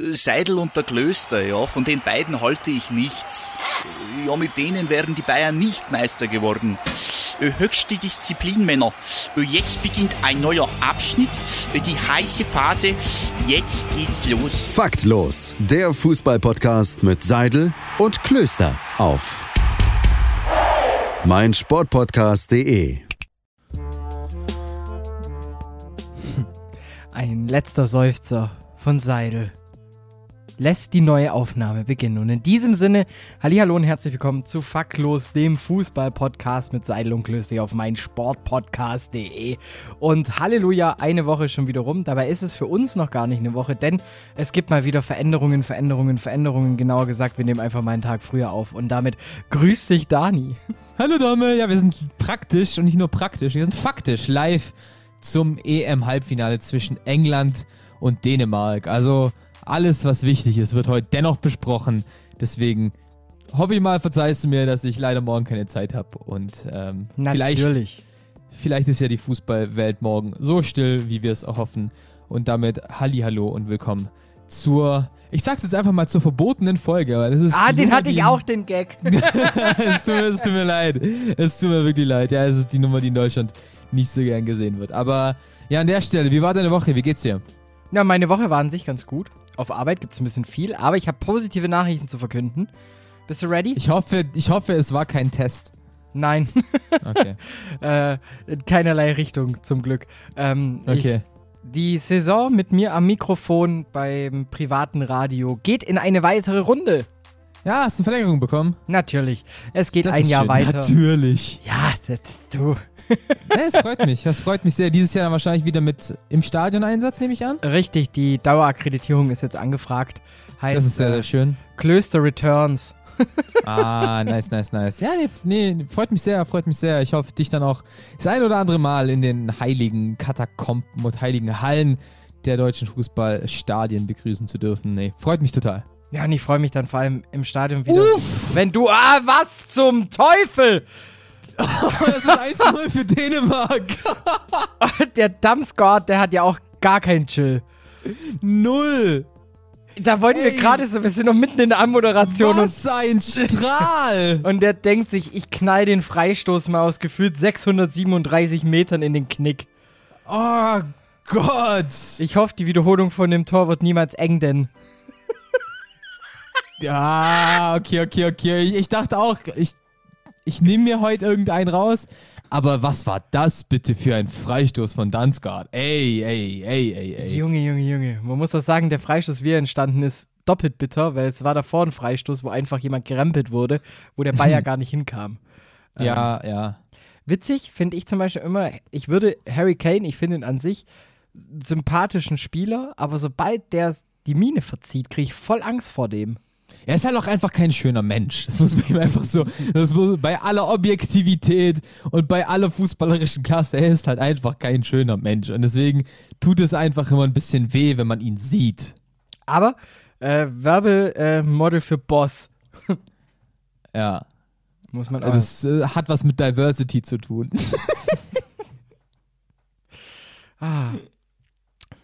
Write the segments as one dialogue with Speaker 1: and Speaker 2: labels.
Speaker 1: Äh, Seidel und der Klöster, ja, von den beiden halte ich nichts. Äh, ja, mit denen wären die Bayern nicht Meister geworden. Äh, höchste Disziplin, Männer. Jetzt beginnt ein neuer Abschnitt, die heiße Phase. Jetzt geht's los.
Speaker 2: Faktlos, der Fußballpodcast mit Seidel und Klöster auf meinsportpodcast.de.
Speaker 3: Ein letzter Seufzer von Seidel lässt die neue Aufnahme beginnen. Und in diesem Sinne, Hallo und herzlich willkommen zu Faktlos, dem Fußball-Podcast mit Seidel und Klöster auf meinsportpodcast.de. Und Halleluja, eine Woche schon wieder rum. Dabei ist es für uns noch gar nicht eine Woche, denn es gibt mal wieder Veränderungen, Veränderungen, Veränderungen. Genauer gesagt, wir nehmen einfach mal einen Tag früher auf. Und damit grüß dich, Dani.
Speaker 4: Hallo Dame, ja, wir sind praktisch und nicht nur praktisch, wir sind faktisch live zum EM-Halbfinale zwischen England und Dänemark. Also alles, was wichtig ist, wird heute dennoch besprochen. Deswegen hoffe ich mal, verzeihst du mir, dass ich leider morgen keine Zeit habe. Und ähm, vielleicht, vielleicht ist ja die Fußballwelt morgen so still, wie wir es erhoffen. Und damit hallo und willkommen zur, ich sag's jetzt einfach mal zur verbotenen Folge. das ist
Speaker 3: ah, den hatte ich auch, den Gag.
Speaker 4: es, tut mir, es tut mir leid. Es tut mir wirklich leid. Ja, es ist die Nummer, die in Deutschland nicht so gern gesehen wird. Aber ja, an der Stelle, wie war deine Woche? Wie geht's dir?
Speaker 3: Ja, meine Woche war an sich ganz gut. Auf Arbeit gibt es ein bisschen viel, aber ich habe positive Nachrichten zu verkünden. Bist du ready?
Speaker 4: Ich hoffe, ich hoffe, es war kein Test.
Speaker 3: Nein. Okay. äh, in keinerlei Richtung, zum Glück. Ähm, okay. Ich, die Saison mit mir am Mikrofon beim privaten Radio geht in eine weitere Runde.
Speaker 4: Ja, hast du eine Verlängerung bekommen?
Speaker 3: Natürlich. Es geht das ein Jahr schön. weiter.
Speaker 4: Natürlich.
Speaker 3: Ja, das, du.
Speaker 4: ja, es freut mich. Das freut mich sehr. Dieses Jahr dann wahrscheinlich wieder mit im Stadion-Einsatz, nehme ich an.
Speaker 3: Richtig, die Dauerakkreditierung ist jetzt angefragt.
Speaker 4: Heißt, das ist sehr, sehr schön.
Speaker 3: Klöster Returns.
Speaker 4: ah, nice, nice, nice. Ja, nee, nee, freut mich sehr, freut mich sehr. Ich hoffe, dich dann auch das ein oder andere Mal in den heiligen Katakomben und heiligen Hallen der deutschen Fußballstadien begrüßen zu dürfen. Nee, freut mich total.
Speaker 3: Ja, und ich freue mich dann vor allem im Stadion wieder. Uff. Wenn du, ah, was zum Teufel?
Speaker 4: Das ist 1-0 für Dänemark.
Speaker 3: der Damsgaard, der hat ja auch gar keinen Chill.
Speaker 4: Null.
Speaker 3: Da wollten Ey, wir gerade so, wir sind noch mitten in der Anmoderation.
Speaker 4: Was und, ein Strahl!
Speaker 3: und der denkt sich, ich knall den Freistoß mal aus gefühlt 637 Metern in den Knick.
Speaker 4: Oh Gott!
Speaker 3: Ich hoffe, die Wiederholung von dem Tor wird niemals eng, denn.
Speaker 4: ja, okay, okay, okay. Ich, ich dachte auch, ich ich nehme mir heute irgendeinen raus. Aber was war das bitte für ein Freistoß von Dansgaard? Ey, ey, ey, ey, ey.
Speaker 3: Junge, Junge, Junge. Man muss doch sagen, der Freistoß, wie er entstanden ist, doppelt bitter, weil es war davor ein Freistoß, wo einfach jemand gerempelt wurde, wo der Bayer gar nicht hinkam.
Speaker 4: Ja, ähm, ja.
Speaker 3: Witzig finde ich zum Beispiel immer, ich würde Harry Kane, ich finde ihn an sich sympathischen Spieler, aber sobald der die Mine verzieht, kriege ich voll Angst vor dem.
Speaker 4: Er ist halt auch einfach kein schöner Mensch. Das muss man ihm einfach so, das muss, bei aller Objektivität und bei aller fußballerischen Klasse, er ist halt einfach kein schöner Mensch. Und deswegen tut es einfach immer ein bisschen weh, wenn man ihn sieht.
Speaker 3: Aber äh, Werbemodel äh, für Boss.
Speaker 4: ja.
Speaker 3: Muss man auch.
Speaker 4: Das äh, hat was mit Diversity zu tun.
Speaker 3: ah.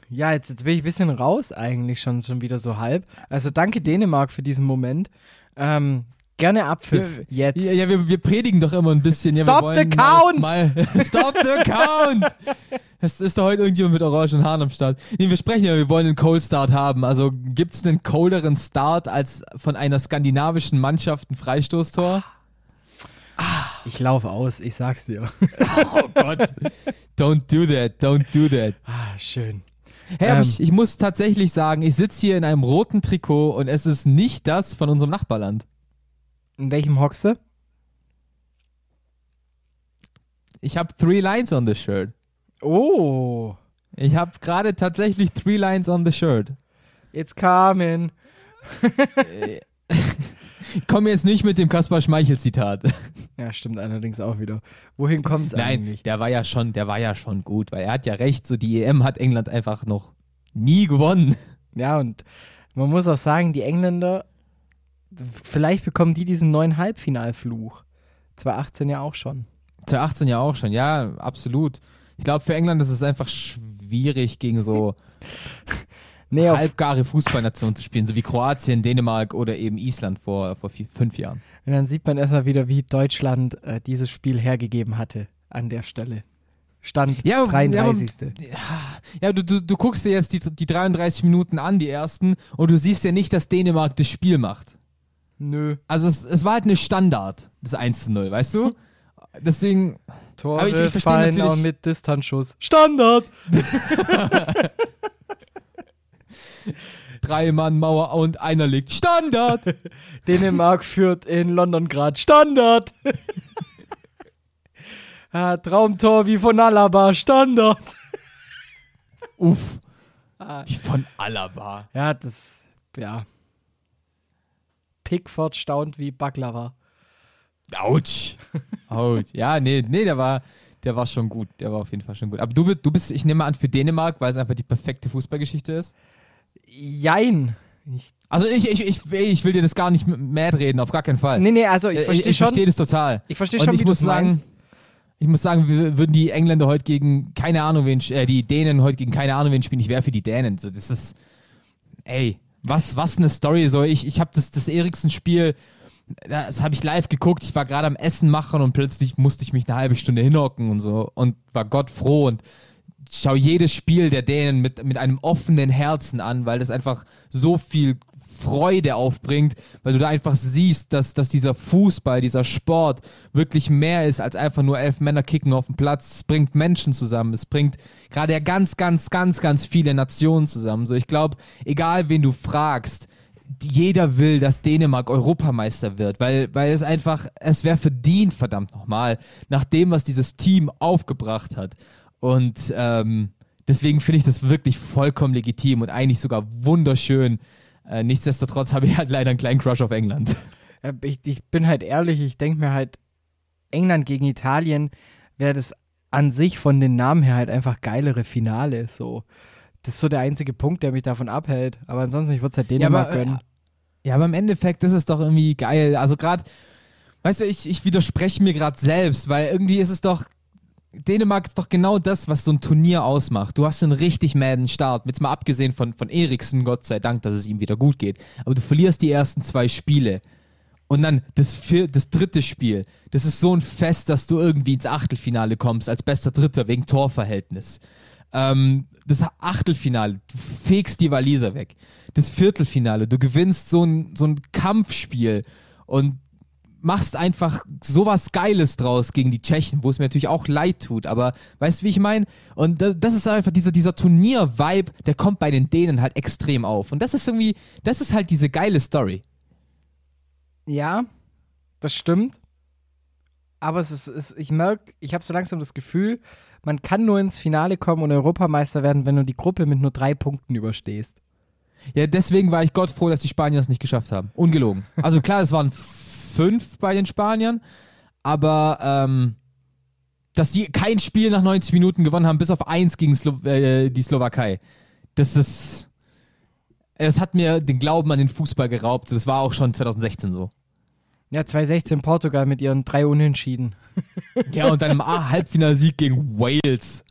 Speaker 3: Ja, jetzt, jetzt bin ich ein bisschen raus eigentlich schon, schon wieder so halb. Also danke Dänemark für diesen Moment. Ähm, gerne Abpfiff jetzt.
Speaker 4: Ja, ja wir, wir, predigen doch immer ein bisschen.
Speaker 3: Stop ja, the count!
Speaker 4: Mal, mal Stop the count! Es ist da heute irgendjemand mit orangen Haaren am Start. Nee, wir sprechen ja, wir wollen einen Cold Start haben. Also gibt es einen colderen Start als von einer skandinavischen Mannschaft ein Freistoßtor?
Speaker 3: Ich laufe aus, ich sag's dir.
Speaker 4: oh Gott. Don't do that, don't do that.
Speaker 3: Ah, schön.
Speaker 4: Hey, ähm, ich, ich muss tatsächlich sagen, ich sitze hier in einem roten Trikot und es ist nicht das von unserem Nachbarland.
Speaker 3: In welchem Hoxe?
Speaker 4: Ich habe three lines on the shirt.
Speaker 3: Oh.
Speaker 4: Ich habe gerade tatsächlich three lines on the shirt.
Speaker 3: It's coming.
Speaker 4: Ich komme jetzt nicht mit dem Kaspar Schmeichel-Zitat.
Speaker 3: Ja, stimmt allerdings auch wieder. Wohin kommt es eigentlich?
Speaker 4: Nein, der war ja schon, der war ja schon gut, weil er hat ja recht, so die EM hat England einfach noch nie gewonnen.
Speaker 3: Ja, und man muss auch sagen, die Engländer, vielleicht bekommen die diesen neuen Halbfinalfluch. 2018 ja auch schon.
Speaker 4: 2018 ja auch schon, ja, absolut. Ich glaube, für England ist es einfach schwierig gegen so
Speaker 3: Nee,
Speaker 4: halbgare Fußballnation zu spielen, so wie Kroatien, Dänemark oder eben Island vor, vor vier, fünf Jahren.
Speaker 3: und dann sieht man erstmal wieder, wie Deutschland äh, dieses Spiel hergegeben hatte an der Stelle. Stand
Speaker 4: Ja, aber-
Speaker 3: 33.
Speaker 4: Ja, du, du, du guckst dir jetzt die, die 33 Minuten an, die ersten, und du siehst ja nicht, dass Dänemark das Spiel macht.
Speaker 3: Nö.
Speaker 4: Also es, es war halt eine Standard, das 1 zu 0, weißt du? Deswegen,
Speaker 3: Tore
Speaker 4: Aber ich- ich verstehe
Speaker 3: fallen auch mit Distanzschuss. Standard!
Speaker 4: drei Mann Mauer und einer liegt. Standard!
Speaker 3: Dänemark führt in London gerade Standard. ah, Traumtor wie von Alaba, Standard.
Speaker 4: Uff.
Speaker 3: Ah.
Speaker 4: Wie von Alaba.
Speaker 3: Ja, das, ja. Pickford staunt wie Baklava.
Speaker 4: Autsch. Autsch. Ja, nee, nee, der war, der war schon gut. Der war auf jeden Fall schon gut. Aber du, du bist, ich nehme an, für Dänemark, weil es einfach die perfekte Fußballgeschichte ist.
Speaker 3: Jein. Ich,
Speaker 4: Also ich, ich, ich, ich will dir das gar nicht mad reden, auf gar keinen Fall.
Speaker 3: nee, nee, also ich
Speaker 4: Äh,
Speaker 3: verstehe
Speaker 4: ich
Speaker 3: schon.
Speaker 4: verstehe das total.
Speaker 3: ich verstehe schon,
Speaker 4: ich
Speaker 3: wie
Speaker 4: muss sagen,
Speaker 3: meinst.
Speaker 4: ich muss sagen, wir würden die Engländer heute gegen keine Ahnung wen, äh, die Dänen heute gegen keine Ahnung wen spielen. Ich wäre für die Dänen. So, das ist, ey, was, was eine Story. So, ich, ich habe das, das Eriksen-Spiel, das habe ich live geguckt. Ich war gerade am Essen machen und plötzlich musste ich mich eine halbe Stunde hinhocken und so und war Gott froh und schau jedes Spiel der Dänen mit, mit einem offenen Herzen an, weil das einfach so viel Freude aufbringt, weil du da einfach siehst, dass, dass dieser Fußball, dieser Sport wirklich mehr ist als einfach nur elf Männer kicken auf dem Platz. Es bringt Menschen zusammen, es bringt gerade ja ganz, ganz, ganz, ganz viele Nationen zusammen. So, ich glaube, egal wen du fragst, jeder will, dass Dänemark Europameister wird, weil, weil es einfach, es wäre verdient, verdammt nochmal, nach dem, was dieses Team aufgebracht hat. Und ähm, deswegen finde ich das wirklich vollkommen legitim und eigentlich sogar wunderschön. Äh, nichtsdestotrotz habe ich halt leider einen kleinen Crush auf England.
Speaker 3: Ja, ich, ich bin halt ehrlich, ich denke mir halt, England gegen Italien wäre das an sich von den Namen her halt einfach geilere Finale. So. Das ist so der einzige Punkt, der mich davon abhält. Aber ansonsten, ich würde es halt Dänemark
Speaker 4: aber, äh,
Speaker 3: gönnen.
Speaker 4: Ja, aber im Endeffekt ist es doch irgendwie geil. Also gerade, weißt du, ich, ich widerspreche mir gerade selbst, weil irgendwie ist es doch, Dänemark ist doch genau das, was so ein Turnier ausmacht. Du hast einen richtig madden Start, jetzt mal abgesehen von, von Eriksen, Gott sei Dank, dass es ihm wieder gut geht. Aber du verlierst die ersten zwei Spiele. Und dann das, vier, das dritte Spiel, das ist so ein Fest, dass du irgendwie ins Achtelfinale kommst, als bester Dritter wegen Torverhältnis. Ähm, das Achtelfinale, du fegst die Waliser weg. Das Viertelfinale, du gewinnst so ein, so ein Kampfspiel und machst einfach sowas Geiles draus gegen die Tschechen, wo es mir natürlich auch leid tut, aber weißt du, wie ich meine? Und das, das ist einfach dieser, dieser Turnier-Vibe, der kommt bei den Dänen halt extrem auf. Und das ist irgendwie, das ist halt diese geile Story.
Speaker 3: Ja, das stimmt. Aber es ist, es, ich merke, ich habe so langsam das Gefühl, man kann nur ins Finale kommen und Europameister werden, wenn du die Gruppe mit nur drei Punkten überstehst.
Speaker 4: Ja, deswegen war ich Gott froh, dass die Spanier es nicht geschafft haben. Ungelogen. Also klar, es waren fünf bei den Spaniern, aber ähm, dass sie kein Spiel nach 90 Minuten gewonnen haben, bis auf eins gegen Slo äh, die Slowakei. Das ist. Es hat mir den Glauben an den Fußball geraubt. Das war auch schon 2016 so.
Speaker 3: Ja, 2016 Portugal mit ihren drei Unentschieden.
Speaker 4: Ja, und dann im A- Halbfinalsieg gegen Wales.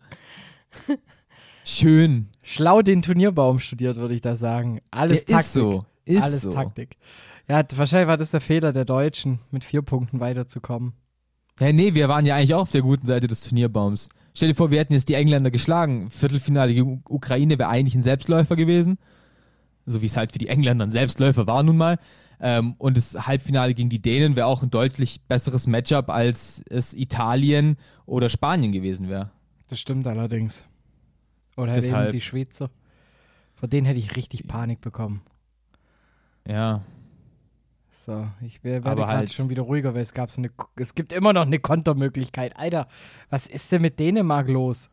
Speaker 4: Schön.
Speaker 3: Schlau den Turnierbaum studiert, würde ich da sagen. Alles
Speaker 4: Ja,
Speaker 3: Taktik.
Speaker 4: ist so. Ist
Speaker 3: Alles
Speaker 4: so.
Speaker 3: Taktik. Ja, wahrscheinlich war das der Fehler der Deutschen, mit vier Punkten weiterzukommen.
Speaker 4: Ja, nee, wir waren ja eigentlich auch auf der guten Seite des Turnierbaums. Stell dir vor, wir hätten jetzt die Engländer geschlagen. Viertelfinale gegen Ukraine wäre eigentlich ein Selbstläufer gewesen. So wie es halt für die Engländer ein Selbstläufer war nun mal. Ähm, und das Halbfinale gegen die Dänen wäre auch ein deutlich besseres Matchup, als es Italien oder Spanien gewesen wäre.
Speaker 3: Das stimmt allerdings. Oder halt
Speaker 4: Deshalb-
Speaker 3: eben die Schweizer. Vor denen hätte ich richtig Panik bekommen.
Speaker 4: Ja.
Speaker 3: So, ich wär- werde gerade
Speaker 4: halt-
Speaker 3: schon wieder ruhiger, weil es gab so eine, es gibt immer noch eine Kontermöglichkeit. Alter, was ist denn mit Dänemark los?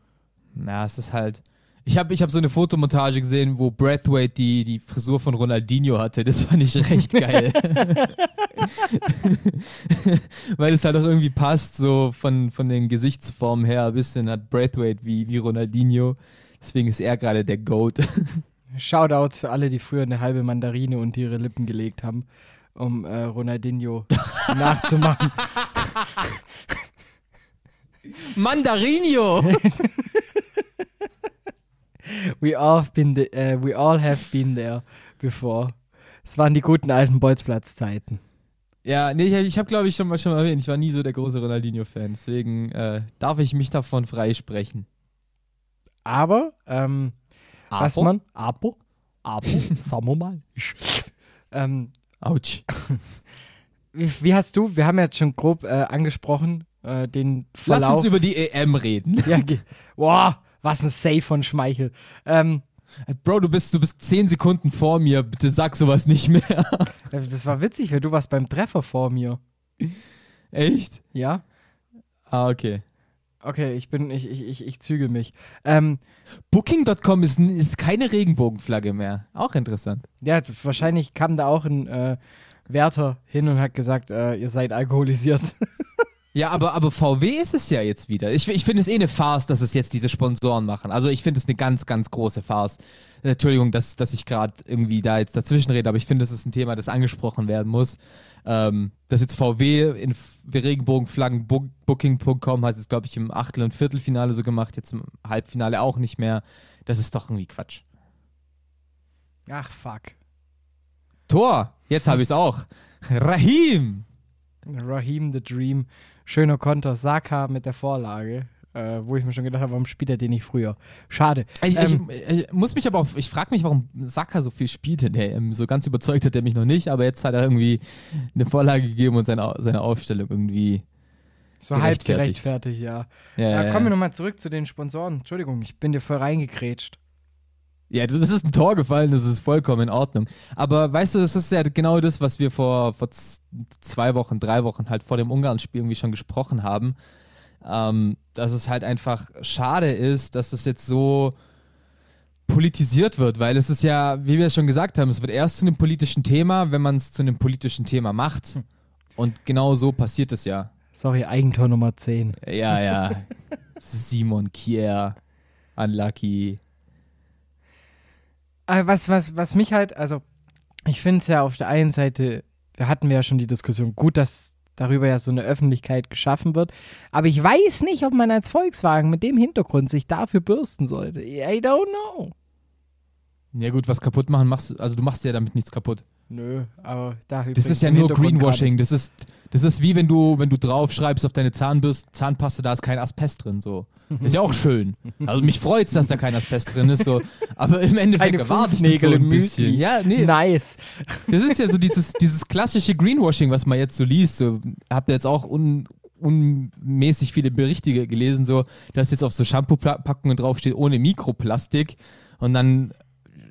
Speaker 4: Na, es ist halt. Ich habe ich hab so eine Fotomontage gesehen, wo Brathwaite die, die Frisur von Ronaldinho hatte. Das fand ich recht geil. Weil es halt auch irgendwie passt, so von, von den Gesichtsformen her. Ein bisschen hat Brathwaite wie, wie Ronaldinho. Deswegen ist er gerade der Goat.
Speaker 3: Shoutouts für alle, die früher eine halbe Mandarine unter ihre Lippen gelegt haben, um äh, Ronaldinho nachzumachen.
Speaker 4: Mandarinho!
Speaker 3: we all have been, the, uh, we all have been there before. Es waren die guten alten Bolzplatz-Zeiten.
Speaker 4: Ja, nee, ich, ich habe, glaube ich, schon mal, schon mal erwähnt, ich war nie so der große Ronaldinho-Fan. Deswegen äh, darf ich mich davon freisprechen.
Speaker 3: Aber, ähm, was
Speaker 4: Aber?
Speaker 3: man, aber, aber, sagen wir mal, ähm,
Speaker 4: Autsch.
Speaker 3: wie, wie hast du, wir haben jetzt schon grob äh, angesprochen, äh, den
Speaker 4: Lass
Speaker 3: Verlauf.
Speaker 4: uns über die EM reden.
Speaker 3: ja, boah, was ein Save von Schmeichel. Ähm,
Speaker 4: Bro, du bist, du bist zehn Sekunden vor mir. Bitte sag sowas nicht mehr.
Speaker 3: äh, das war witzig, weil du warst beim Treffer vor mir.
Speaker 4: Echt?
Speaker 3: Ja?
Speaker 4: Ah, okay.
Speaker 3: Okay, ich bin, ich, ich, ich, ich zügel mich. Ähm,
Speaker 4: Booking.com ist, ist keine Regenbogenflagge mehr. Auch interessant.
Speaker 3: ja, wahrscheinlich kam da auch ein äh, Wärter hin und hat gesagt, äh, ihr seid alkoholisiert.
Speaker 4: Ja, aber, aber VW ist es ja jetzt wieder. Ich, ich finde es eh eine Farce, dass es jetzt diese Sponsoren machen. Also ich finde es eine ganz, ganz große Farce. Äh, Entschuldigung, dass, dass ich gerade irgendwie da jetzt dazwischen rede, aber ich finde, das ist ein Thema, das angesprochen werden muss. Ähm, dass jetzt VW in F- Regenbogenflaggen Book- Booking.com hat es, glaube ich, im Achtel- und Viertelfinale so gemacht, jetzt im Halbfinale auch nicht mehr. Das ist doch irgendwie Quatsch.
Speaker 3: Ach, fuck.
Speaker 4: Tor, jetzt habe ich es auch. Rahim!
Speaker 3: Raheem the Dream. Schöner Konter. Saka mit der Vorlage. Äh, wo ich mir schon gedacht habe, warum spielt er den nicht früher? Schade.
Speaker 4: Ich,
Speaker 3: Ähm,
Speaker 4: ich, ich muss mich aber auf, ich frage mich, warum Saka so viel spielt in der EM. So ganz überzeugt hat er mich noch nicht, aber jetzt hat er irgendwie eine Vorlage gegeben und seine, seine Aufstellung irgendwie.
Speaker 3: so halb
Speaker 4: gerechtfertigt.
Speaker 3: ja.
Speaker 4: Ja,
Speaker 3: Ja,
Speaker 4: ja,
Speaker 3: kommen wir nochmal zurück zu den Sponsoren. Entschuldigung, ich bin dir voll reingekrätscht.
Speaker 4: ja, das ist ein Tor gefallen, das ist vollkommen in Ordnung. Aber weißt du, das ist ja genau das, was wir vor, vor zwei Wochen, drei Wochen halt vor dem Ungarn-Spiel irgendwie schon gesprochen haben. Ähm, dass es halt einfach schade ist, dass es jetzt so politisiert wird, weil es ist ja, wie wir schon gesagt haben, es wird erst zu einem politischen Thema, wenn man es zu einem politischen Thema macht. Und genau so passiert es ja.
Speaker 3: Sorry, Eigentor Nummer 10.
Speaker 4: Ja, ja. Simon Kier, unlucky.
Speaker 3: Was, was, was mich halt, also ich finde es ja auf der einen Seite, wir hatten ja schon die Diskussion, gut, dass darüber ja so eine Öffentlichkeit geschaffen wird, aber ich weiß nicht, ob man als Volkswagen mit dem Hintergrund sich dafür bürsten sollte. I don't know.
Speaker 4: Ja gut, was kaputt machen machst du, also du machst ja damit nichts kaputt.
Speaker 3: Nö, aber da
Speaker 4: Das ist ja nur Greenwashing. Das ist, das ist wie wenn du, wenn du draufschreibst auf deine Zahnbürste, Zahnpaste, da ist kein Asbest drin. So. Ist ja auch schön. Also mich freut's, dass da kein Asbest drin ist. So. Aber im Endeffekt ich das
Speaker 3: Fußnägel
Speaker 4: so ein bisschen. Ja, nee.
Speaker 3: Nice.
Speaker 4: Das ist ja so dieses, dieses klassische Greenwashing, was man jetzt so liest. So, habt ihr jetzt auch un, unmäßig viele Berichte ge- gelesen, so, dass jetzt auf so Shampoo-Packungen draufsteht, ohne Mikroplastik. Und dann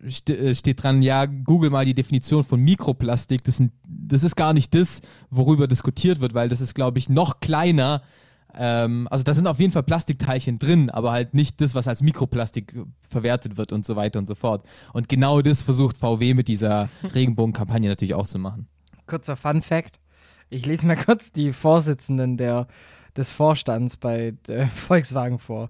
Speaker 4: steht dran, ja, google mal die Definition von Mikroplastik. Das, sind, das ist gar nicht das, worüber diskutiert wird, weil das ist, glaube ich, noch kleiner. Ähm, also da sind auf jeden Fall Plastikteilchen drin, aber halt nicht das, was als Mikroplastik äh, verwertet wird und so weiter und so fort. Und genau das versucht VW mit dieser Regenbogenkampagne natürlich auch zu machen.
Speaker 3: Kurzer Fun Fact. Ich lese mal kurz die Vorsitzenden der, des Vorstands bei äh, Volkswagen vor.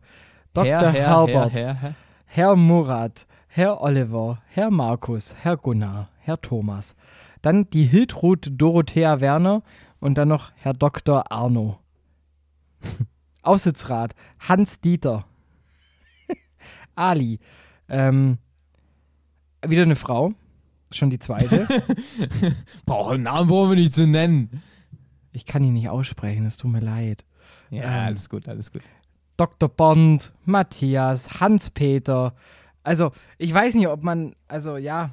Speaker 3: Dr. Herbert,
Speaker 4: Herr, Herr.
Speaker 3: Herr Murat, Herr Oliver, Herr Markus, Herr Gunnar, Herr Thomas. Dann die Hildrud Dorothea Werner und dann noch Herr Dr. Arno. Aufsichtsrat Hans Dieter. Ali. Ähm, wieder eine Frau. Schon die zweite.
Speaker 4: Einen Namen brauchen wir nicht zu nennen.
Speaker 3: Ich kann ihn nicht aussprechen, es tut mir leid.
Speaker 4: Ja,
Speaker 3: Ähm.
Speaker 4: alles gut, alles gut.
Speaker 3: Dr. Bond, Matthias, Hans-Peter. Also, ich weiß nicht, ob man, also ja,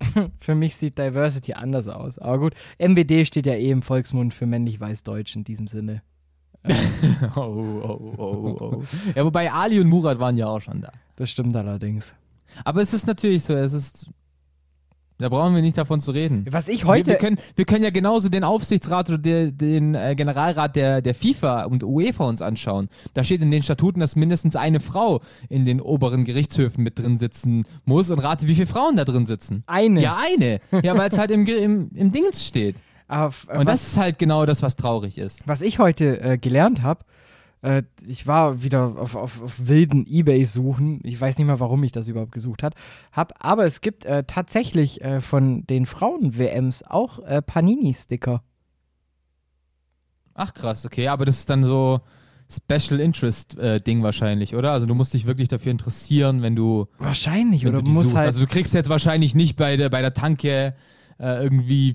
Speaker 3: für mich sieht Diversity anders aus. Aber gut, MWD steht ja eh im Volksmund für männlich-weiß-deutsch in diesem Sinne.
Speaker 4: Oh, oh, oh, oh. Ja, wobei Ali und Murat waren ja auch schon da.
Speaker 3: Das stimmt allerdings.
Speaker 4: Aber es ist natürlich so, es ist. Da brauchen wir nicht davon zu reden.
Speaker 3: Was ich
Speaker 4: wir,
Speaker 3: heute.
Speaker 4: wir, können, wir können ja genauso den Aufsichtsrat oder der, den äh, Generalrat der, der FIFA und UEFA uns anschauen. Da steht in den Statuten, dass mindestens eine Frau in den oberen Gerichtshöfen mit drin sitzen muss. Und rate, wie viele Frauen da drin sitzen.
Speaker 3: eine.
Speaker 4: Ja, eine. Ja, weil es halt im, im, im Dings steht.
Speaker 3: Aber, f-
Speaker 4: Und
Speaker 3: was,
Speaker 4: das ist halt genau das, was traurig ist.
Speaker 3: was ich heute äh, gelernt habe, äh, ich war wieder auf, auf, auf wilden Ebay-Suchen. Ich weiß nicht mal, warum ich das überhaupt gesucht hat, hab. Aber es gibt äh, tatsächlich äh, von den Frauen-WMs auch äh, Panini-Sticker.
Speaker 4: Ach krass, okay, aber das ist dann so Special Interest äh, Ding wahrscheinlich, oder? Also du musst dich wirklich dafür interessieren, wenn du,
Speaker 3: Wahrscheinlich,
Speaker 4: wenn
Speaker 3: oder
Speaker 4: du die
Speaker 3: muss
Speaker 4: suchst.
Speaker 3: halt.
Speaker 4: Also du kriegst jetzt wahrscheinlich nicht bei der, bei der Tanke äh, irgendwie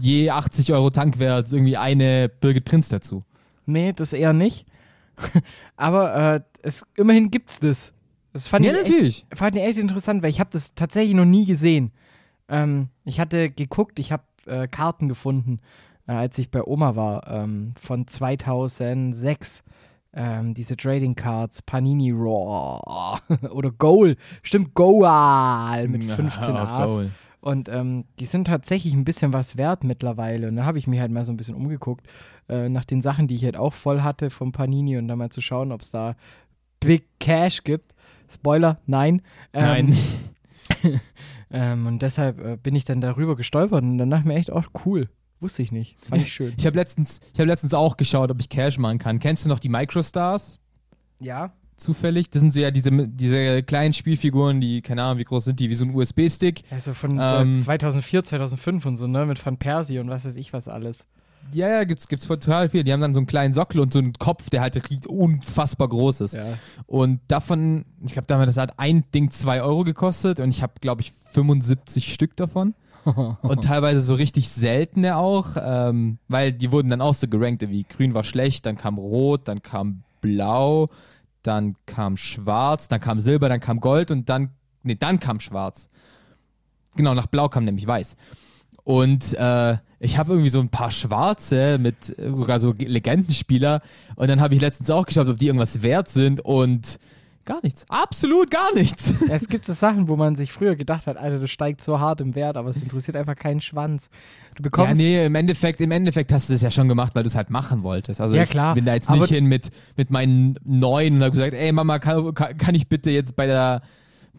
Speaker 4: je 80 Euro Tankwert irgendwie eine Birgit Prinz dazu.
Speaker 3: nee, das eher nicht. Aber äh, es, immerhin gibt's das. Das fand
Speaker 4: Ja,
Speaker 3: ich echt,
Speaker 4: natürlich.
Speaker 3: fand ich echt interessant, weil ich habe das tatsächlich noch nie gesehen. Ähm, ich hatte geguckt, ich habe äh, Karten gefunden, äh, als ich bei Oma war, ähm, von 2006. Ähm, diese Trading Cards, Panini Raw oder Goal, stimmt, Goal mit 15
Speaker 4: Ja,
Speaker 3: A's.
Speaker 4: Goal.
Speaker 3: Und ähm, die sind tatsächlich ein bisschen was wert mittlerweile. Und da habe ich mich halt mal so ein bisschen umgeguckt äh, nach den Sachen, die ich halt auch voll hatte vom Panini und da mal zu schauen, ob es da Big Cash gibt. Spoiler, nein. Ähm,
Speaker 4: Nein.
Speaker 3: ähm, und deshalb äh, bin ich dann darüber gestolpert und dann dachte ich mir echt, oh cool. Wusste ich nicht. Fand ich schön.
Speaker 4: Ich habe letztens, ich hab letztens auch geschaut, ob ich Cash machen kann. Kennst du noch die Microstars?
Speaker 3: Ja.
Speaker 4: Zufällig? Das sind so ja diese, diese kleinen Spielfiguren, die, keine Ahnung, wie groß sind die, wie so ein USB-Stick.
Speaker 3: Also von
Speaker 4: Ähm,
Speaker 3: äh, 2004, 2005 und so, ne? Mit Van Persie und was weiß ich was alles.
Speaker 4: Ja, ja, gibt's, gibt's total viel. Die haben dann so einen kleinen Sockel und so einen Kopf, der halt unfassbar groß ist.
Speaker 3: Ja.
Speaker 4: Und davon, ich glaube, damals das hat ein Ding 2 Euro gekostet und ich habe, glaube ich, 75 Stück davon. und teilweise so richtig seltene auch, ähm, weil die wurden dann auch so gerankt, wie grün war schlecht, dann kam rot, dann kam blau, dann kam schwarz, dann kam silber, dann kam gold und dann, nee, dann kam schwarz. Genau, nach blau kam nämlich weiß. Und äh, ich habe irgendwie so ein paar Schwarze mit sogar so Legendenspieler. Und dann habe ich letztens auch geschaut, ob die irgendwas wert sind. Und gar nichts. Absolut gar nichts.
Speaker 3: Es gibt so Sachen, wo man sich früher gedacht hat, Alter, das steigt so hart im Wert, aber es interessiert einfach keinen Schwanz. Du
Speaker 4: Ja,
Speaker 3: bekommst.
Speaker 4: nee, im Endeffekt, im Endeffekt hast du das ja schon gemacht, weil du es halt machen wolltest. Also
Speaker 3: Ja,
Speaker 4: ich
Speaker 3: klar.
Speaker 4: bin da jetzt
Speaker 3: Aber-
Speaker 4: nicht hin mit, mit meinen neuen und habe gesagt, ey Mama, kann, kann ich bitte jetzt bei der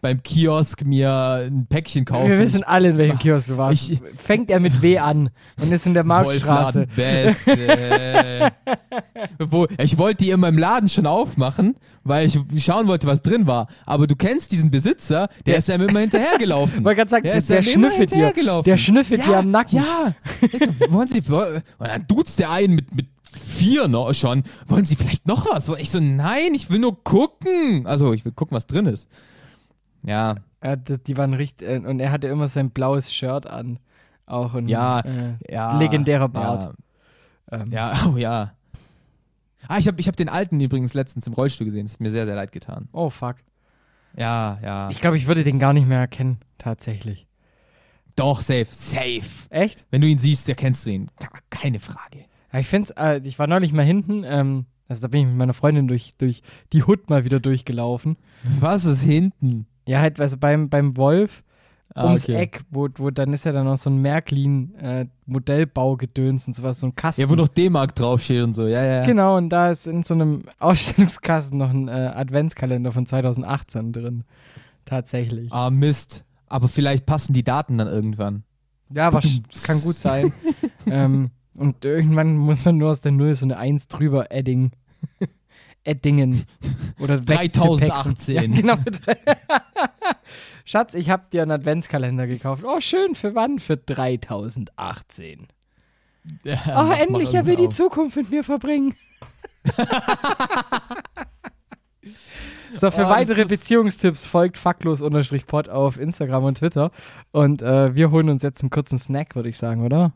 Speaker 4: beim Kiosk mir ein Päckchen kaufen?
Speaker 3: Wir wissen alle, in welchem Kiosk du warst.
Speaker 4: Ich-
Speaker 3: Fängt er mit W an und ist in der Marktstraße.
Speaker 4: Beste. Wo, ich wollte die in meinem Laden schon aufmachen, weil ich schauen wollte, was drin war. Aber du kennst diesen Besitzer, der
Speaker 3: Der-
Speaker 4: ist ja immer hinterhergelaufen.
Speaker 3: Ich wollte gerade sagen,
Speaker 4: Der
Speaker 3: der,
Speaker 4: ist
Speaker 3: der schnüffelt dir.
Speaker 4: hinterhergelaufen.
Speaker 3: Der schnüffelt
Speaker 4: ja,
Speaker 3: dir am Nacken.
Speaker 4: Ja. So, wollen Sie, und dann duzt der einen mit, mit vier noch schon. Wollen Sie vielleicht noch was? Ich so, nein, ich will nur gucken. Also, ich will gucken, was drin ist. Ja,
Speaker 3: Äh, die, die waren richtig. Äh, und er hatte immer sein blaues Shirt an. Auch ein
Speaker 4: Ja,
Speaker 3: äh,
Speaker 4: ja.
Speaker 3: legendärer Bart.
Speaker 4: Ja,
Speaker 3: Ähm,
Speaker 4: ja oh ja. Ah, ich habe ich hab den alten übrigens letztens im Rollstuhl gesehen. Das ist mir sehr, sehr leid getan.
Speaker 3: Oh, fuck.
Speaker 4: Ja, ja.
Speaker 3: Ich glaube, ich würde den gar nicht mehr erkennen, tatsächlich.
Speaker 4: Doch, safe. Safe.
Speaker 3: Echt?
Speaker 4: Wenn du ihn siehst, erkennst du ihn. Ke- Keine Frage.
Speaker 3: Ja, ich finde äh, ich war neulich mal hinten, ähm, also da bin ich mit meiner Freundin durch, durch die Hood mal wieder durchgelaufen.
Speaker 4: Was ist hinten?
Speaker 3: Ja, halt, also beim, beim Wolf
Speaker 4: Ah,
Speaker 3: ums
Speaker 4: okay.
Speaker 3: Eck, wo, wo dann ist ja dann noch so ein Märklin-Modellbaugedöns und sowas, so ein Kasten.
Speaker 4: Ja, wo noch D-Mark draufsteht und so. Ja, ja.
Speaker 3: Genau, und da ist in so einem Ausstellungskasten noch ein äh, Adventskalender von 2018 drin. Tatsächlich.
Speaker 4: Ah, Mist. Aber vielleicht passen die Daten dann irgendwann.
Speaker 3: Ja, aber kann gut sein. ähm, und irgendwann muss man nur aus der Null so eine 1 drüber adding. Addingen. Oder wegtipexen.
Speaker 4: 3018.
Speaker 3: Ja, genau. Schatz, ich habe dir einen Adventskalender gekauft. Oh, schön. Für wann? Für 3018.
Speaker 4: Ja,
Speaker 3: Oh, endlich, er will die. Zukunft mit mir verbringen. so, für
Speaker 4: Oh,
Speaker 3: weitere Beziehungstipps folgt faktlos-pod auf Instagram und Twitter. Und äh, wir holen uns jetzt einen kurzen Snack, würde ich sagen, oder?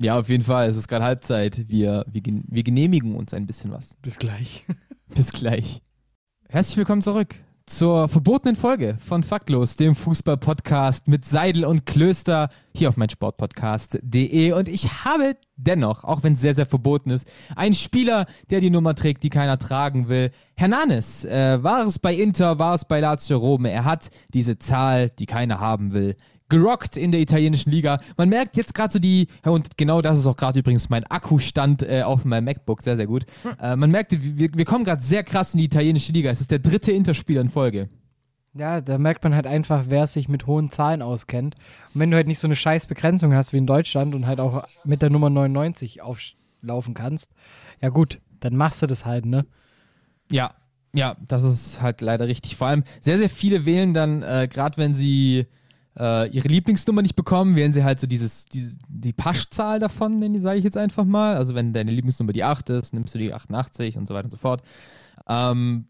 Speaker 4: Ja, auf jeden Fall. Es ist gerade Halbzeit. Wir, wir, wir genehmigen uns ein bisschen was.
Speaker 3: Bis gleich.
Speaker 4: Bis gleich. Herzlich willkommen zurück zur verbotenen Folge von Faktlos, dem Fußball-Podcast mit Seidel und Klöster hier auf meinsportpodcast.de. Und ich habe dennoch, auch wenn es sehr, sehr verboten ist, einen Spieler, der die Nummer trägt, die keiner tragen will. Hernanes, äh, war es bei Inter, war es bei Lazio Rom. Er hat diese Zahl, die keiner haben will, gerockt in der italienischen Liga. Man merkt jetzt gerade so die, und genau das ist auch gerade übrigens mein Akkustand äh, auf meinem MacBook, sehr, sehr gut. Äh, man merkt, wir, wir kommen gerade sehr krass in die italienische Liga. Es ist der dritte Interspieler in Folge.
Speaker 3: Ja, da merkt man halt einfach, wer sich mit hohen Zahlen auskennt. Und wenn du halt nicht so eine scheiß Begrenzung hast wie in Deutschland und halt auch mit der Nummer 99 auflaufen kannst, ja gut, dann machst du das halt, ne?
Speaker 4: Ja, ja, das ist halt leider richtig. Vor allem sehr, sehr viele wählen dann, äh, gerade wenn sie äh, ihre Lieblingsnummer nicht bekommen, wählen sie halt so dieses, dieses die Paschzahl davon, sage ich jetzt einfach mal. Also wenn deine Lieblingsnummer die 8 ist, nimmst du die 88 und so weiter und so fort. Ähm,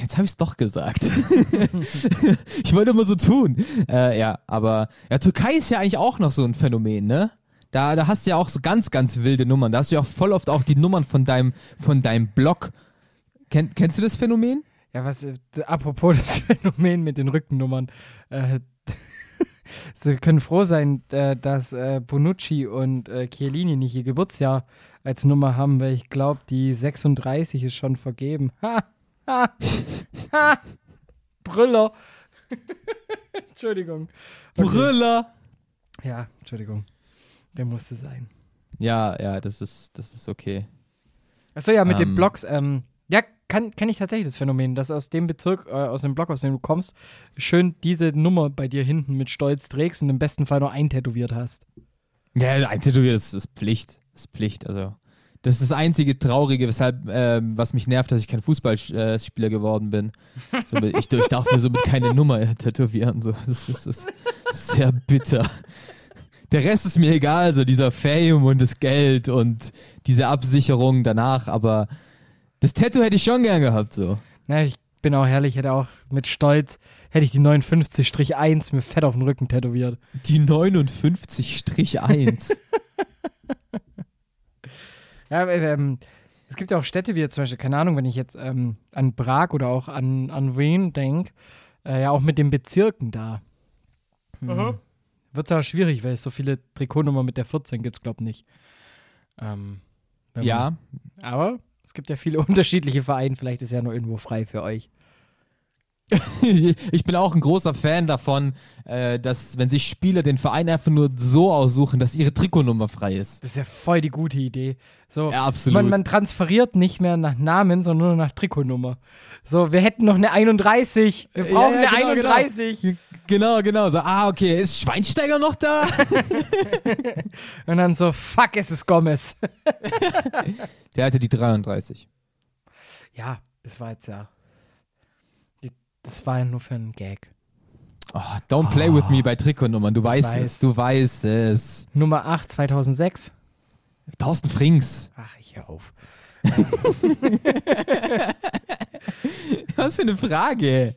Speaker 4: jetzt habe ich es doch gesagt. ich wollte immer so tun. Äh, ja, aber ja, Türkei ist ja eigentlich auch noch so ein Phänomen, ne? Da, da hast du ja auch so ganz, ganz wilde Nummern. Da hast du ja auch voll oft auch die Nummern von deinem, von deinem Blog. Ken, kennst du das Phänomen?
Speaker 3: Ja, was, äh, apropos das Phänomen mit den Rückennummern. Äh, Sie können froh sein, äh, dass äh, Bonucci und äh, Chiellini nicht ihr Geburtsjahr als Nummer haben, weil ich glaube, die 36 ist schon vergeben. Ha, ha, ha. Brüller. Entschuldigung. Okay.
Speaker 4: Brüller.
Speaker 3: Ja, Entschuldigung. Der musste sein.
Speaker 4: Ja, ja, das ist, das ist okay.
Speaker 3: Achso, ja, mit
Speaker 4: Ähm.
Speaker 3: den Blogs. Ähm, kann, kenne ich tatsächlich das Phänomen, dass aus dem Bezirk, äh, aus dem Block, aus dem du kommst, schön diese Nummer bei dir hinten mit Stolz trägst und im besten Fall nur eintätowiert hast.
Speaker 4: Ja, ein Tätowier ist, ist Pflicht. Ist Pflicht. Also, das ist das einzige Traurige, weshalb, ähm, was mich nervt, dass ich kein Fußballspieler geworden bin. So, ich, ich darf mir somit keine Nummer tätowieren. So. Das, ist, das ist sehr bitter. Der Rest ist mir egal, so dieser Fame und das Geld und diese Absicherung danach, aber das Tattoo hätte ich schon gern gehabt, so.
Speaker 3: Ja, ich bin auch herrlich, hätte auch mit Stolz, hätte ich die 59-1 mir fett auf den Rücken tätowiert.
Speaker 4: Die 59-1.
Speaker 3: Ja, äh, ähm, es gibt ja auch Städte wie jetzt zum Beispiel, keine Ahnung, wenn ich jetzt ähm, an Prag oder auch an, an Wien denke, äh, ja auch mit den Bezirken da. Hm. Wird es aber schwierig, weil es so viele Trikotnummern mit der 14 gibt es, glaube ich, nicht. Ähm, wenn man-
Speaker 4: ja,
Speaker 3: Aber es gibt ja viele unterschiedliche Vereine, vielleicht ist ja nur irgendwo frei für euch.
Speaker 4: ich bin auch ein großer Fan davon, äh, dass, wenn sich Spieler den Verein einfach nur so aussuchen, dass ihre Trikotnummer frei ist.
Speaker 3: Das ist ja voll die gute Idee. So,
Speaker 4: Ja, absolut.
Speaker 3: man, man transferiert nicht mehr nach Namen, sondern nur nach Trikotnummer. So, wir hätten noch eine 31. Wir
Speaker 4: Ja,
Speaker 3: brauchen
Speaker 4: ja,
Speaker 3: eine
Speaker 4: genau,
Speaker 3: 31.
Speaker 4: Genau, genau. So, ah, okay. Ist Schweinsteiger noch da?
Speaker 3: Und dann so, fuck, es ist Gomez.
Speaker 4: Der hatte die 33.
Speaker 3: ja, das war jetzt ja. Das war ja nur für einen Gag.
Speaker 4: Oh, don't play with me bei Trikotnummern. Du weißt
Speaker 3: weiß.
Speaker 4: es. Du weißt es.
Speaker 3: Nummer 8, 2006.
Speaker 4: Thorsten Frings.
Speaker 3: Ach, ich hör auf.
Speaker 4: Was für eine Frage.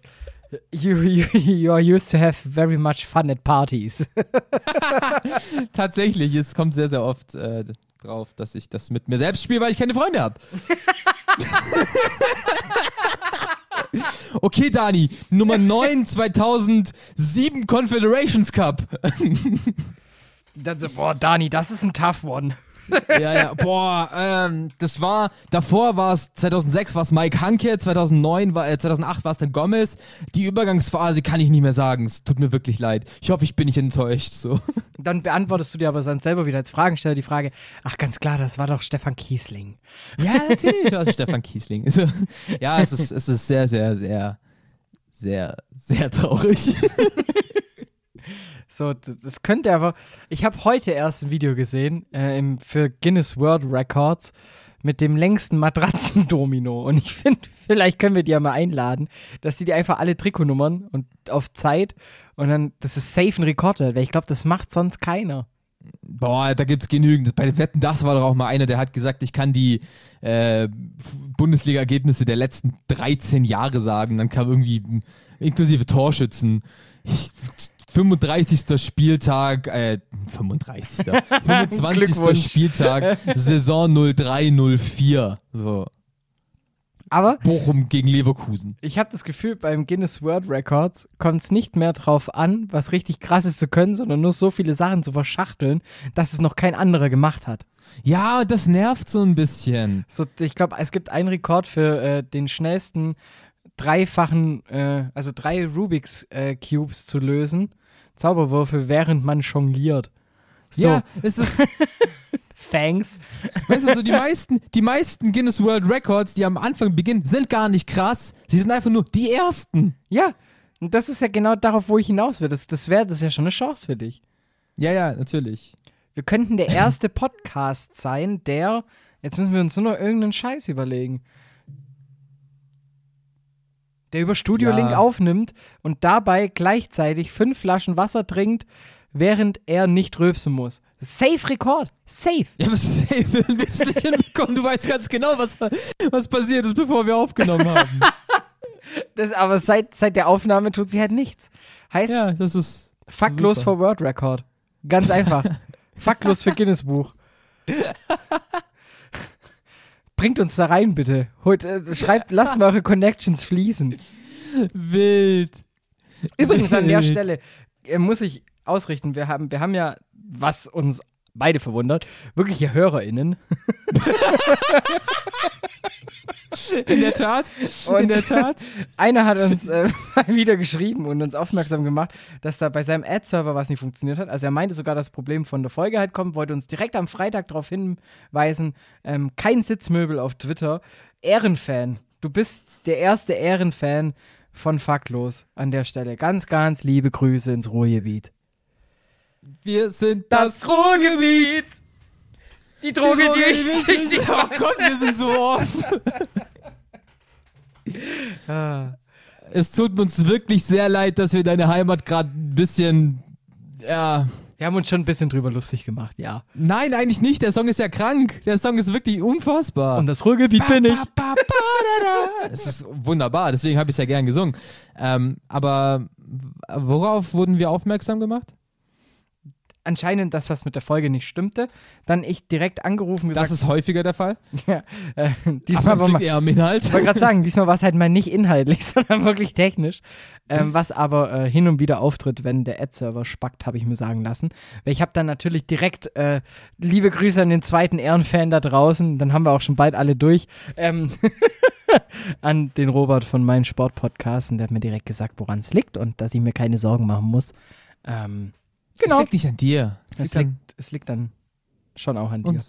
Speaker 3: You, you, you are used to have very much fun at parties.
Speaker 4: Tatsächlich, es kommt sehr, sehr oft äh, drauf, dass ich das mit mir selbst spiele, weil ich keine Freunde habe. okay, Dani, Nummer 9 2007 Confederations Cup.
Speaker 3: boah, Dani, das ist ein tough one.
Speaker 4: Ja, ja, boah, ähm, das war, davor war es, 2006 war es Mike Hanke, 2009 war, äh, 2008 war es dann Gomez. Die Übergangsphase kann ich nicht mehr sagen, es tut mir wirklich leid. Ich hoffe, ich bin nicht enttäuscht, so.
Speaker 3: Dann beantwortest du dir aber dann selber wieder als Fragensteller die Frage, ach ganz klar, das war doch Stefan Kiesling.
Speaker 4: Ja, natürlich war es Stefan Kiesling. Also, ja, es ist, es ist sehr, sehr, sehr, sehr, sehr traurig.
Speaker 3: So, das, könnte aber. Ich habe heute erst ein Video gesehen äh, im, für Guinness World Records mit dem längsten Matratzendomino. Und ich finde, vielleicht können wir die ja mal einladen, dass die die einfach alle Trikotnummern und auf Zeit und dann, das ist safe ein Rekord, weil ich glaube, das macht sonst keiner.
Speaker 4: Boah, da gibt's genügend. Bei den Wetten, das war doch auch mal einer, der hat gesagt, ich kann die äh, Bundesliga-Ergebnisse der letzten 13 Jahre sagen. Dann kam irgendwie inklusive Torschützen. Ich, 35. Spieltag, äh, 35. 25.
Speaker 3: Glückwunsch.
Speaker 4: Spieltag, Saison 0304. So,
Speaker 3: Aber
Speaker 4: Bochum gegen Leverkusen.
Speaker 3: ich habe das Gefühl, beim Guinness World Records kommt es nicht mehr drauf an, was richtig krasses zu können, sondern nur so viele Sachen zu verschachteln, dass es noch kein anderer gemacht hat.
Speaker 4: Ja, das nervt so ein bisschen.
Speaker 3: So, ich glaube, es gibt einen Rekord für äh, den schnellsten dreifachen, äh, also drei Rubik's äh, Cubes zu lösen. Zauberwürfel, während man jongliert. So,
Speaker 4: Ja, es ist,
Speaker 3: thanks.
Speaker 4: weißt du, so die meisten, die meisten Guinness World Records, die am Anfang beginnen, sind gar nicht krass. Sie sind einfach nur die ersten.
Speaker 3: Ja, und das ist ja genau darauf, wo ich hinaus will. Das, das wäre das ist ja schon eine Chance für dich.
Speaker 4: Ja, ja, natürlich.
Speaker 3: Wir könnten der erste Podcast sein, der, jetzt müssen wir uns nur noch irgendeinen Scheiß überlegen, der über Studio Link
Speaker 4: Ja.
Speaker 3: aufnimmt und dabei gleichzeitig fünf Flaschen Wasser trinkt, während er nicht rülpsen muss. Safe Rekord. Safe.
Speaker 4: Ja, aber safe werden wir es nicht hinbekommen. Du weißt ganz genau, was, was passiert ist, bevor wir aufgenommen haben.
Speaker 3: Das, aber seit, seit der Aufnahme tut sie halt nichts. Heißt,
Speaker 4: Ja, das ist.
Speaker 3: faktlos for World Record. Ganz einfach. faktlos für Guinness Buch. Bringt uns da rein, bitte. Holt, äh, schreibt, lasst mal eure Connections fließen.
Speaker 4: Wild.
Speaker 3: Übrigens an der
Speaker 4: Wild.
Speaker 3: Stelle äh, muss ich ausrichten, wir haben, wir haben ja, was uns beide verwundert, wirkliche HörerInnen.
Speaker 4: In der Tat.
Speaker 3: Und
Speaker 4: in der Tat.
Speaker 3: Einer hat uns äh, wieder geschrieben und uns aufmerksam gemacht, dass da bei seinem Ad-Server was nicht funktioniert hat. Also er meinte sogar, das Problem von der Folge halt kommt, wollte uns direkt am Freitag darauf hinweisen, ähm, kein Sitzmöbel auf Twitter. Ehrenfan. Du bist der erste Ehrenfan von Faktlos an der Stelle. Ganz, ganz liebe Grüße ins Ruhrgebiet.
Speaker 4: Wir sind
Speaker 3: Das Ruhrgebiet! Die Droge, die
Speaker 4: wir
Speaker 3: ich
Speaker 4: sind,
Speaker 3: süchtig
Speaker 4: Oh. Gott, wir sind so offen.
Speaker 3: Ah.
Speaker 4: Es tut uns wirklich sehr leid, dass wir deine Heimat gerade ein bisschen. Ja.
Speaker 3: Wir haben uns schon ein bisschen drüber lustig gemacht, ja.
Speaker 4: Nein, eigentlich nicht. Der Song ist ja krank. Der Song ist wirklich unfassbar.
Speaker 3: Und das Ruhrgebiet bin ich.
Speaker 4: Es ist wunderbar, deswegen habe ich es ja gern gesungen. Ähm, aber worauf wurden wir aufmerksam gemacht?
Speaker 3: Anscheinend das, was mit der Folge nicht stimmte. Dann ich direkt angerufen und
Speaker 4: Das
Speaker 3: gesagt,
Speaker 4: ist häufiger der Fall.
Speaker 3: ja, äh, diesmal
Speaker 4: Aber
Speaker 3: war mal,
Speaker 4: eher am Inhalt.
Speaker 3: ich wollte gerade sagen, diesmal war es halt mal nicht inhaltlich, sondern wirklich technisch. Ähm, was aber äh, hin und wieder auftritt, wenn der Ad-Server spackt, habe ich mir sagen lassen. Weil ich habe dann natürlich direkt äh, liebe Grüße an den zweiten Ehrenfan da draußen. Dann haben wir auch schon bald alle durch. Ähm, an den Robert von meinen Sportpodcasts. Und der hat mir direkt gesagt, woran es liegt und dass ich mir keine Sorgen machen muss. Ähm, genau.
Speaker 4: Es liegt nicht an dir. Es liegt, an,
Speaker 3: es liegt dann schon auch an dir.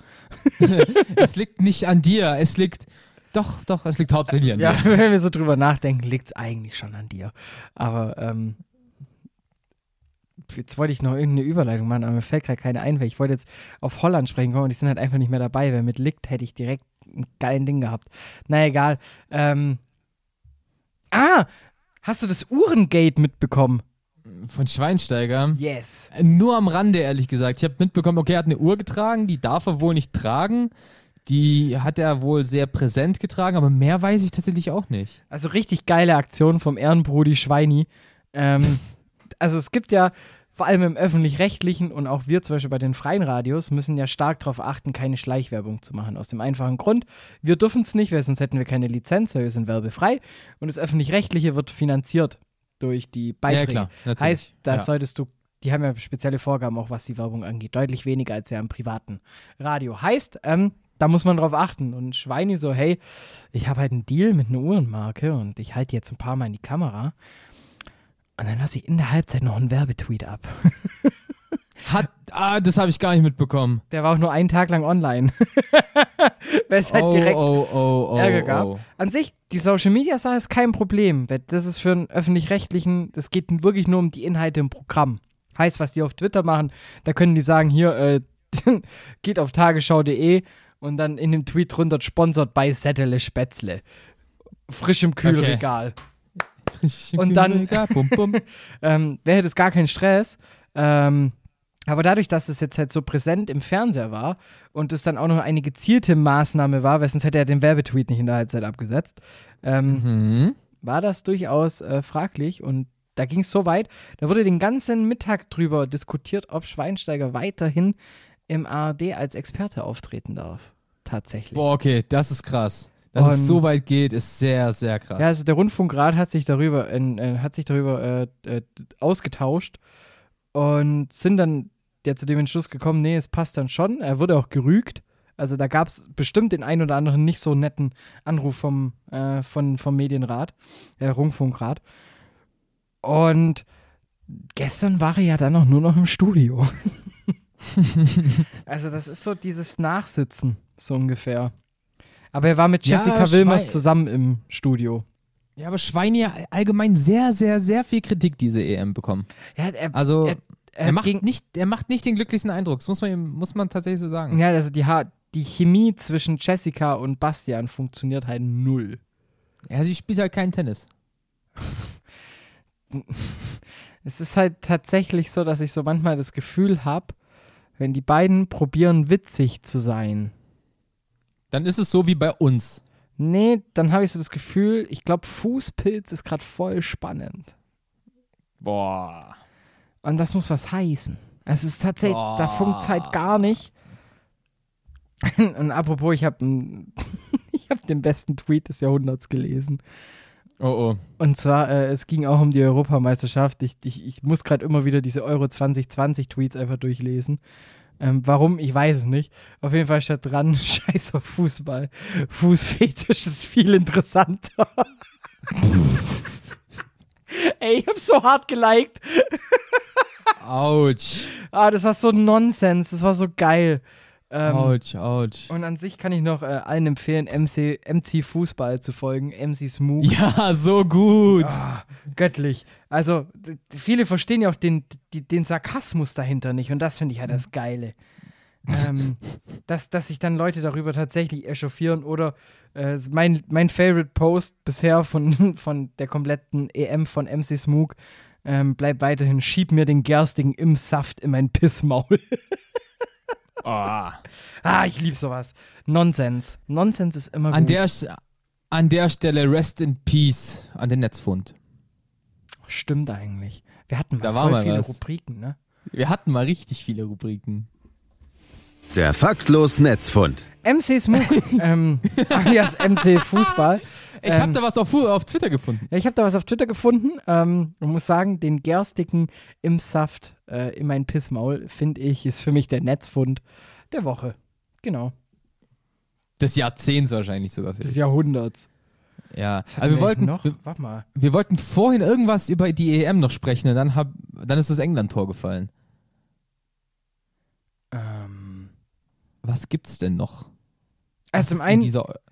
Speaker 4: es liegt nicht an dir. Es liegt. Doch, doch, es liegt hauptsächlich an
Speaker 3: Ja,
Speaker 4: dir.
Speaker 3: wenn wir so drüber nachdenken, liegt es eigentlich schon an dir. Aber ähm, jetzt wollte ich noch irgendeine Überleitung machen, aber mir fällt gerade keine ein, weil ich wollte jetzt auf Holland sprechen kommen und die sind halt einfach nicht mehr dabei, weil mit liegt hätte ich direkt ein geilen Ding gehabt. Na egal. Ähm, ah, hast du das Uhrengate mitbekommen?
Speaker 4: Von Schweinsteiger.
Speaker 3: Yes.
Speaker 4: Nur am Rande, ehrlich gesagt. Ich habe mitbekommen, okay, er hat eine Uhr getragen, die darf er wohl nicht tragen. Die hat er wohl sehr präsent getragen, aber mehr weiß ich tatsächlich auch nicht.
Speaker 3: Also richtig geile Aktion vom Ehrenbrudi Schweini. Ähm, also es gibt ja vor allem im öffentlich-rechtlichen und auch wir zum Beispiel bei den freien Radios müssen ja stark darauf achten, keine Schleichwerbung zu machen. Aus dem einfachen Grund, wir dürfen es nicht, weil sonst hätten wir keine Lizenz, weil wir sind werbefrei. Und das öffentlich-rechtliche wird finanziert durch die Beiträge.
Speaker 4: klar, natürlich.
Speaker 3: Heißt, da
Speaker 4: Ja.
Speaker 3: solltest du, die haben ja spezielle Vorgaben auch, was die Werbung angeht. Deutlich weniger als ja im privaten Radio. Heißt, ähm, da muss man drauf achten. Und Schweini so, hey, ich habe halt einen Deal mit einer Uhrenmarke und ich halte jetzt ein paar Mal in die Kamera. Und dann lasse ich in der Halbzeit noch einen Werbetweet ab.
Speaker 4: Hat, ah, das habe ich gar nicht mitbekommen.
Speaker 3: Der war auch nur einen Tag lang online. Weil es halt
Speaker 4: oh,
Speaker 3: direkt
Speaker 4: oh, oh, oh,
Speaker 3: Ärger gab.
Speaker 4: oh.
Speaker 3: An sich, die Social Media Sache ist kein Problem. Das ist für einen öffentlich-rechtlichen, das geht wirklich nur um die Inhalte im Programm. Heißt, was die auf Twitter machen, da können die sagen, hier, äh, geht auf tagesschau.de und dann in dem Tweet drunter sponsert bei Sättele Spätzle. Frisch im Kühlregal. Und dann-
Speaker 4: bum, bum.
Speaker 3: ähm, wäre das gar kein Stress. Ähm, aber dadurch, dass es jetzt halt so präsent im Fernseher war und es dann auch noch eine gezielte Maßnahme war, weil sonst hätte er den Werbetweet nicht in der Halbzeit abgesetzt, ähm,
Speaker 4: Mhm.
Speaker 3: war das durchaus äh, fraglich und da ging es so weit, da wurde den ganzen Mittag drüber diskutiert, ob Schweinsteiger weiterhin im ARD als Experte auftreten darf. Tatsächlich.
Speaker 4: Boah, okay, das ist krass. Dass
Speaker 3: Und-
Speaker 4: es so weit geht, ist sehr, sehr krass.
Speaker 3: Ja, also der Rundfunkrat hat sich darüber, äh, hat sich darüber äh, äh, ausgetauscht und sind dann ja zu dem Entschluss gekommen, nee, es passt dann schon. Er wurde auch gerügt. Also da gab es bestimmt den einen oder anderen nicht so netten Anruf vom, äh, von, vom Medienrat, äh, Rundfunkrat. Und gestern war er ja dann auch nur noch im Studio. also das ist so dieses Nachsitzen, so ungefähr. Aber er war mit
Speaker 4: Ja,
Speaker 3: Jessica Wilmers
Speaker 4: Schwei-
Speaker 3: zusammen im Studio.
Speaker 4: Ja, aber Schweine ja allgemein sehr, sehr, sehr viel Kritik diese EM bekommen.
Speaker 3: Ja, er,
Speaker 4: Also,
Speaker 3: er,
Speaker 4: er, macht
Speaker 3: ging-
Speaker 4: nicht, er macht nicht den glücklichsten Eindruck. Das muss man, muss man tatsächlich so sagen.
Speaker 3: Ja, also die, Ha- die Chemie zwischen Jessica und Bastian funktioniert halt null.
Speaker 4: Ja, sie spielt halt keinen Tennis.
Speaker 3: Es ist halt tatsächlich so, dass ich so manchmal das Gefühl habe, wenn die beiden probieren, witzig zu sein.
Speaker 4: Dann ist es so wie bei uns.
Speaker 3: Nee, dann habe ich so das Gefühl, ich glaube, Fußpilz ist gerade voll spannend.
Speaker 4: Boah.
Speaker 3: Und das muss was heißen. Es ist tatsächlich, da funkt es halt gar nicht. Und apropos, ich habe ich hab den besten Tweet des Jahrhunderts gelesen.
Speaker 4: Oh oh.
Speaker 3: Und zwar, äh, es ging auch um die Europameisterschaft. Ich, ich, ich muss gerade immer wieder diese Euro 2020 Tweets einfach durchlesen. Ähm, warum? Ich weiß es nicht. Auf jeden Fall steht dran, scheiß auf Fußball. Fußfetisch ist viel interessanter. Ey, ich hab so hart geliked.
Speaker 4: Autsch.
Speaker 3: Ah, das war so Nonsens. Das war so geil. Ähm,
Speaker 4: Autsch, Autsch.
Speaker 3: und an sich kann ich noch äh, allen empfehlen, MC, MC Fußball zu folgen. MC Smook.
Speaker 4: Ja, so gut.
Speaker 3: Ah, göttlich. Also, viele verstehen ja auch den, den Sarkasmus dahinter nicht und das finde ich halt das Geile. ähm, dass, dass sich dann Leute darüber tatsächlich echauffieren oder äh, mein, mein Favorite Post bisher von, von der kompletten EM von MC Smook ähm, bleibt weiterhin, schieb mir den Gerstigen im Saft in mein Pissmaul.
Speaker 4: Ah.
Speaker 3: ah, ich liebe sowas. Nonsens. Nonsens ist immer
Speaker 4: An,
Speaker 3: gut.
Speaker 4: der, an der Stelle Rest in Peace an den Netzfund.
Speaker 3: Stimmt eigentlich. Wir hatten mal
Speaker 4: Da mal
Speaker 3: viele
Speaker 4: was.
Speaker 3: Rubriken, ne?
Speaker 4: Wir hatten mal richtig viele Rubriken.
Speaker 2: Der faktlos Netzfund.
Speaker 3: MC Smook, ähm, alias MC Fußball.
Speaker 4: Ich
Speaker 3: Ähm,
Speaker 4: habe da was auf, auf Twitter gefunden.
Speaker 3: Ja, ich habe da was auf Twitter gefunden. Ähm, ich muss sagen, den Gerstigen im Saft äh, in mein Pissmaul, finde ich, ist für mich der Netzfund der Woche. Genau.
Speaker 4: Des Jahrzehnts wahrscheinlich sogar.
Speaker 3: Des. Jahrhunderts.
Speaker 4: Ja, aber wir wollten,
Speaker 3: noch.
Speaker 4: wir,
Speaker 3: Warte mal.
Speaker 4: wir wollten vorhin irgendwas über die EM noch sprechen und dann, hab, dann ist das England-Tor gefallen.
Speaker 3: Ähm,
Speaker 4: Was gibt's denn noch?
Speaker 3: Also, zum einen,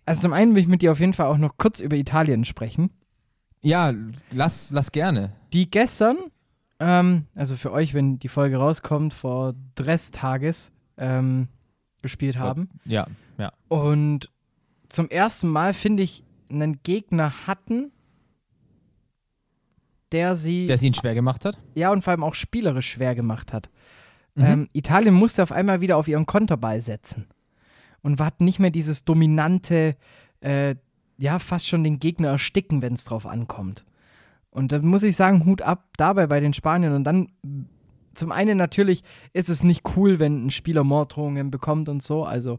Speaker 3: also zum einen will ich mit dir auf jeden Fall auch noch kurz über Italien sprechen.
Speaker 4: ja, lass, lass gerne.
Speaker 3: Die gestern, ähm, also für euch, wenn die Folge rauskommt, vor Dresstages ähm, gespielt haben.
Speaker 4: Ja, ja.
Speaker 3: Und zum ersten Mal, finde ich, einen Gegner hatten, der sie,
Speaker 4: Der es ihnen schwer gemacht hat.
Speaker 3: ja, und vor allem auch spielerisch schwer gemacht hat.
Speaker 4: Mhm.
Speaker 3: Ähm, Italien musste auf einmal wieder auf ihren Konterball setzen. Und hat nicht mehr dieses dominante, äh, ja, fast schon den Gegner ersticken, wenn es drauf ankommt. Und dann muss ich sagen, Hut ab dabei bei den Spaniern. Und dann, zum einen natürlich ist es nicht cool, wenn ein Spieler Morddrohungen bekommt und so. Also,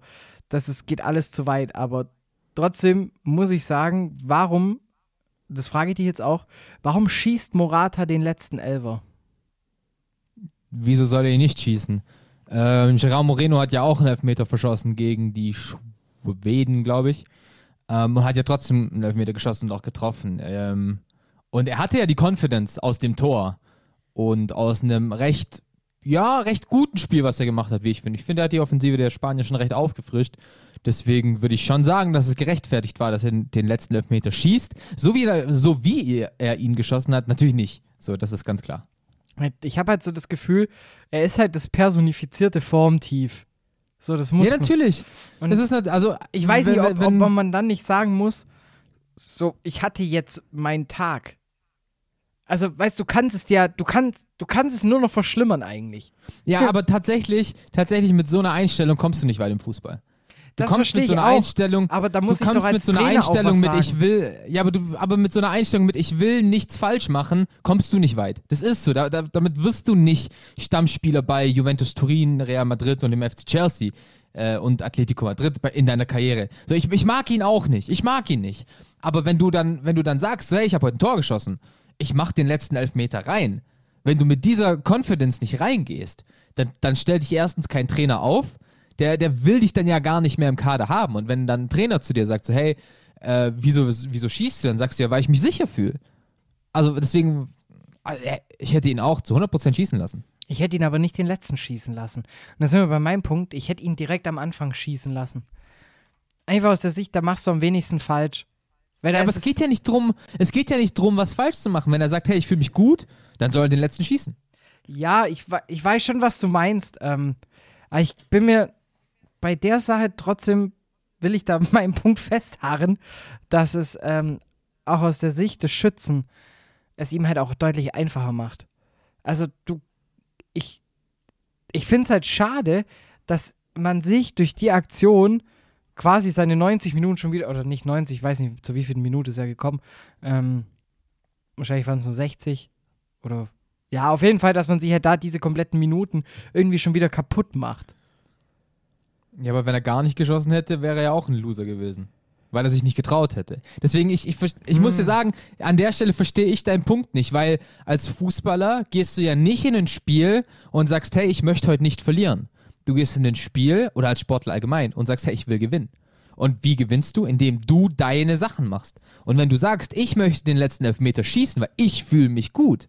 Speaker 3: das ist, geht alles zu weit. Aber trotzdem muss ich sagen, warum, das frage ich dich jetzt auch, warum schießt Morata den letzten Elver?
Speaker 4: Wieso soll er ihn nicht schießen? Ähm, Gerard Moreno hat ja auch einen Elfmeter verschossen gegen die Schweden, glaube ich. Ähm, und hat ja trotzdem einen Elfmeter geschossen und auch getroffen. Ähm, und er hatte ja die Confidence aus dem Tor und aus einem recht, ja, recht guten Spiel, was er gemacht hat, wie ich finde. Ich finde, er hat die Offensive der Spanier schon recht aufgefrischt. Deswegen würde ich schon sagen, dass es gerechtfertigt war, dass er den, letzten Elfmeter schießt. So wie, er, so wie er ihn geschossen hat, natürlich nicht. So, das ist ganz klar.
Speaker 3: Ich habe halt so das Gefühl, er ist halt das personifizierte Formtief. So, das muss
Speaker 4: ja, natürlich.
Speaker 3: Und
Speaker 4: das ist nicht, also,
Speaker 3: Ich weiß
Speaker 4: wenn-
Speaker 3: nicht, ob,
Speaker 4: wenn-
Speaker 3: ob man dann nicht sagen muss, so, ich hatte jetzt meinen Tag. Also, weißt du, du kannst es ja, du kannst, du kannst es nur noch verschlimmern eigentlich.
Speaker 4: Ja, aber tatsächlich, tatsächlich mit so einer Einstellung kommst du nicht weit im Fußball. Du
Speaker 3: Das
Speaker 4: kommst mit so einer
Speaker 3: auch.
Speaker 4: Einstellung,
Speaker 3: Aber da
Speaker 4: du
Speaker 3: muss ich
Speaker 4: kommst
Speaker 3: doch als
Speaker 4: mit so einer
Speaker 3: Trainer
Speaker 4: Einstellung mit ich will, ja, aber du, aber mit so einer Einstellung mit ich will nichts falsch machen, kommst du nicht weit. Das ist so. Da, da, damit wirst du nicht Stammspieler bei Juventus Turin, Real Madrid und dem FC Chelsea äh, und Atletico Madrid bei, in deiner Karriere. So, ich, ich mag ihn auch nicht. Ich mag ihn nicht. Aber wenn du dann, wenn du dann sagst, hey, ich habe heute ein Tor geschossen, ich mach den letzten Elfmeter rein. Wenn du mit dieser Confidence nicht reingehst, dann, dann stellt dich erstens kein Trainer auf, der, der will dich dann ja gar nicht mehr im Kader haben. Und wenn dann ein Trainer zu dir sagt, so, hey, äh, wieso, wieso schießt du? Dann sagst du ja, weil ich mich sicher fühle. Also deswegen, äh, ich hätte ihn auch zu 100% schießen lassen.
Speaker 3: Ich hätte ihn aber nicht den letzten schießen lassen. Und da sind wir bei meinem Punkt, ich hätte ihn direkt am Anfang schießen lassen. Einfach aus der Sicht, da machst du am wenigsten falsch.
Speaker 4: Ja, aber es geht ja nicht drum, es geht ja nicht drum, was falsch zu machen. Wenn er sagt, hey, ich fühle mich gut, dann soll er den letzten schießen.
Speaker 3: Ja, ich, ich weiß schon, was du meinst. Ähm, aber ich bin mir bei der Sache trotzdem, will ich da meinen Punkt festharren, dass es ähm, auch aus der Sicht des Schützen es ihm halt auch deutlich einfacher macht. Also du, ich, ich finde es halt schade, dass man sich durch die Aktion quasi seine 90 Minuten schon wieder, oder nicht 90, ich weiß nicht, zu wie vielen Minuten ist er gekommen. Ähm, wahrscheinlich waren es nur 60 oder ja, auf jeden Fall, dass man sich halt da diese kompletten Minuten irgendwie schon wieder kaputt macht.
Speaker 4: Ja, aber wenn er gar nicht geschossen hätte, wäre er ja auch ein Loser gewesen. Weil er sich nicht getraut hätte. Deswegen, ich, ich, ich muss dir sagen, an der Stelle verstehe ich deinen Punkt nicht, weil als Fußballer gehst du ja nicht in ein Spiel und sagst, hey, ich möchte heute nicht verlieren. Du gehst in ein Spiel oder als Sportler allgemein und sagst, hey, ich will gewinnen. Und wie gewinnst du? Indem du deine Sachen machst. Und wenn du sagst, ich möchte den letzten Elfmeter schießen, weil ich fühle mich gut,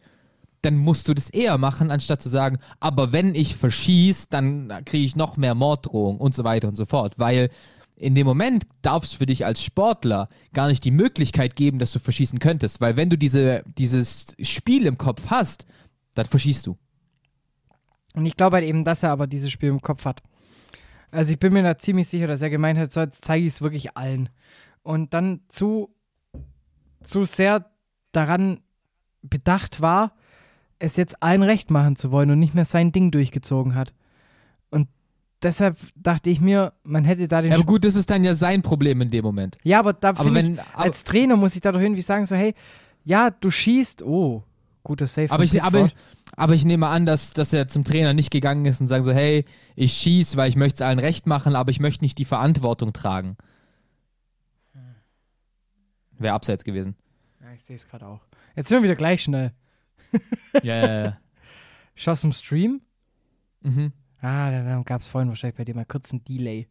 Speaker 4: dann musst du das eher machen, anstatt zu sagen, aber wenn ich verschieße, dann kriege ich noch mehr Morddrohungen und so weiter und so fort. Weil in dem Moment darf es für dich als Sportler gar nicht die Möglichkeit geben, dass du verschießen könntest. Weil wenn du diese, dieses Spiel im Kopf hast, dann verschießt du.
Speaker 3: Und ich glaube halt eben, dass er aber dieses Spiel im Kopf hat. Also ich bin mir da ziemlich sicher, dass er gemeint hat, so jetzt zeige ich es wirklich allen. Und dann zu, zu sehr daran bedacht war, es jetzt allen recht machen zu wollen und nicht mehr sein Ding durchgezogen hat. Und deshalb dachte ich mir, man hätte da den.
Speaker 4: Ja, aber gut, das ist dann ja sein Problem in dem Moment.
Speaker 3: Ja, aber da
Speaker 4: Aber wenn-
Speaker 3: ich, als Trainer muss ich da doch irgendwie sagen, so, hey, ja, du schießt, oh, guter Safe.
Speaker 4: Aber ich, aber, aber ich nehme an, dass, dass er zum Trainer nicht gegangen ist und sagt so, hey, ich schieß, weil ich möchte es allen recht machen, aber ich möchte nicht die Verantwortung tragen. Wäre abseits gewesen.
Speaker 3: ja, ich sehe es gerade auch. Jetzt sind wir wieder gleich schnell.
Speaker 4: Ja, ja, ja.
Speaker 3: Schoss im Stream?
Speaker 4: Mhm.
Speaker 3: Ah, dann, gab es vorhin wahrscheinlich bei dir mal kurz einen Delay.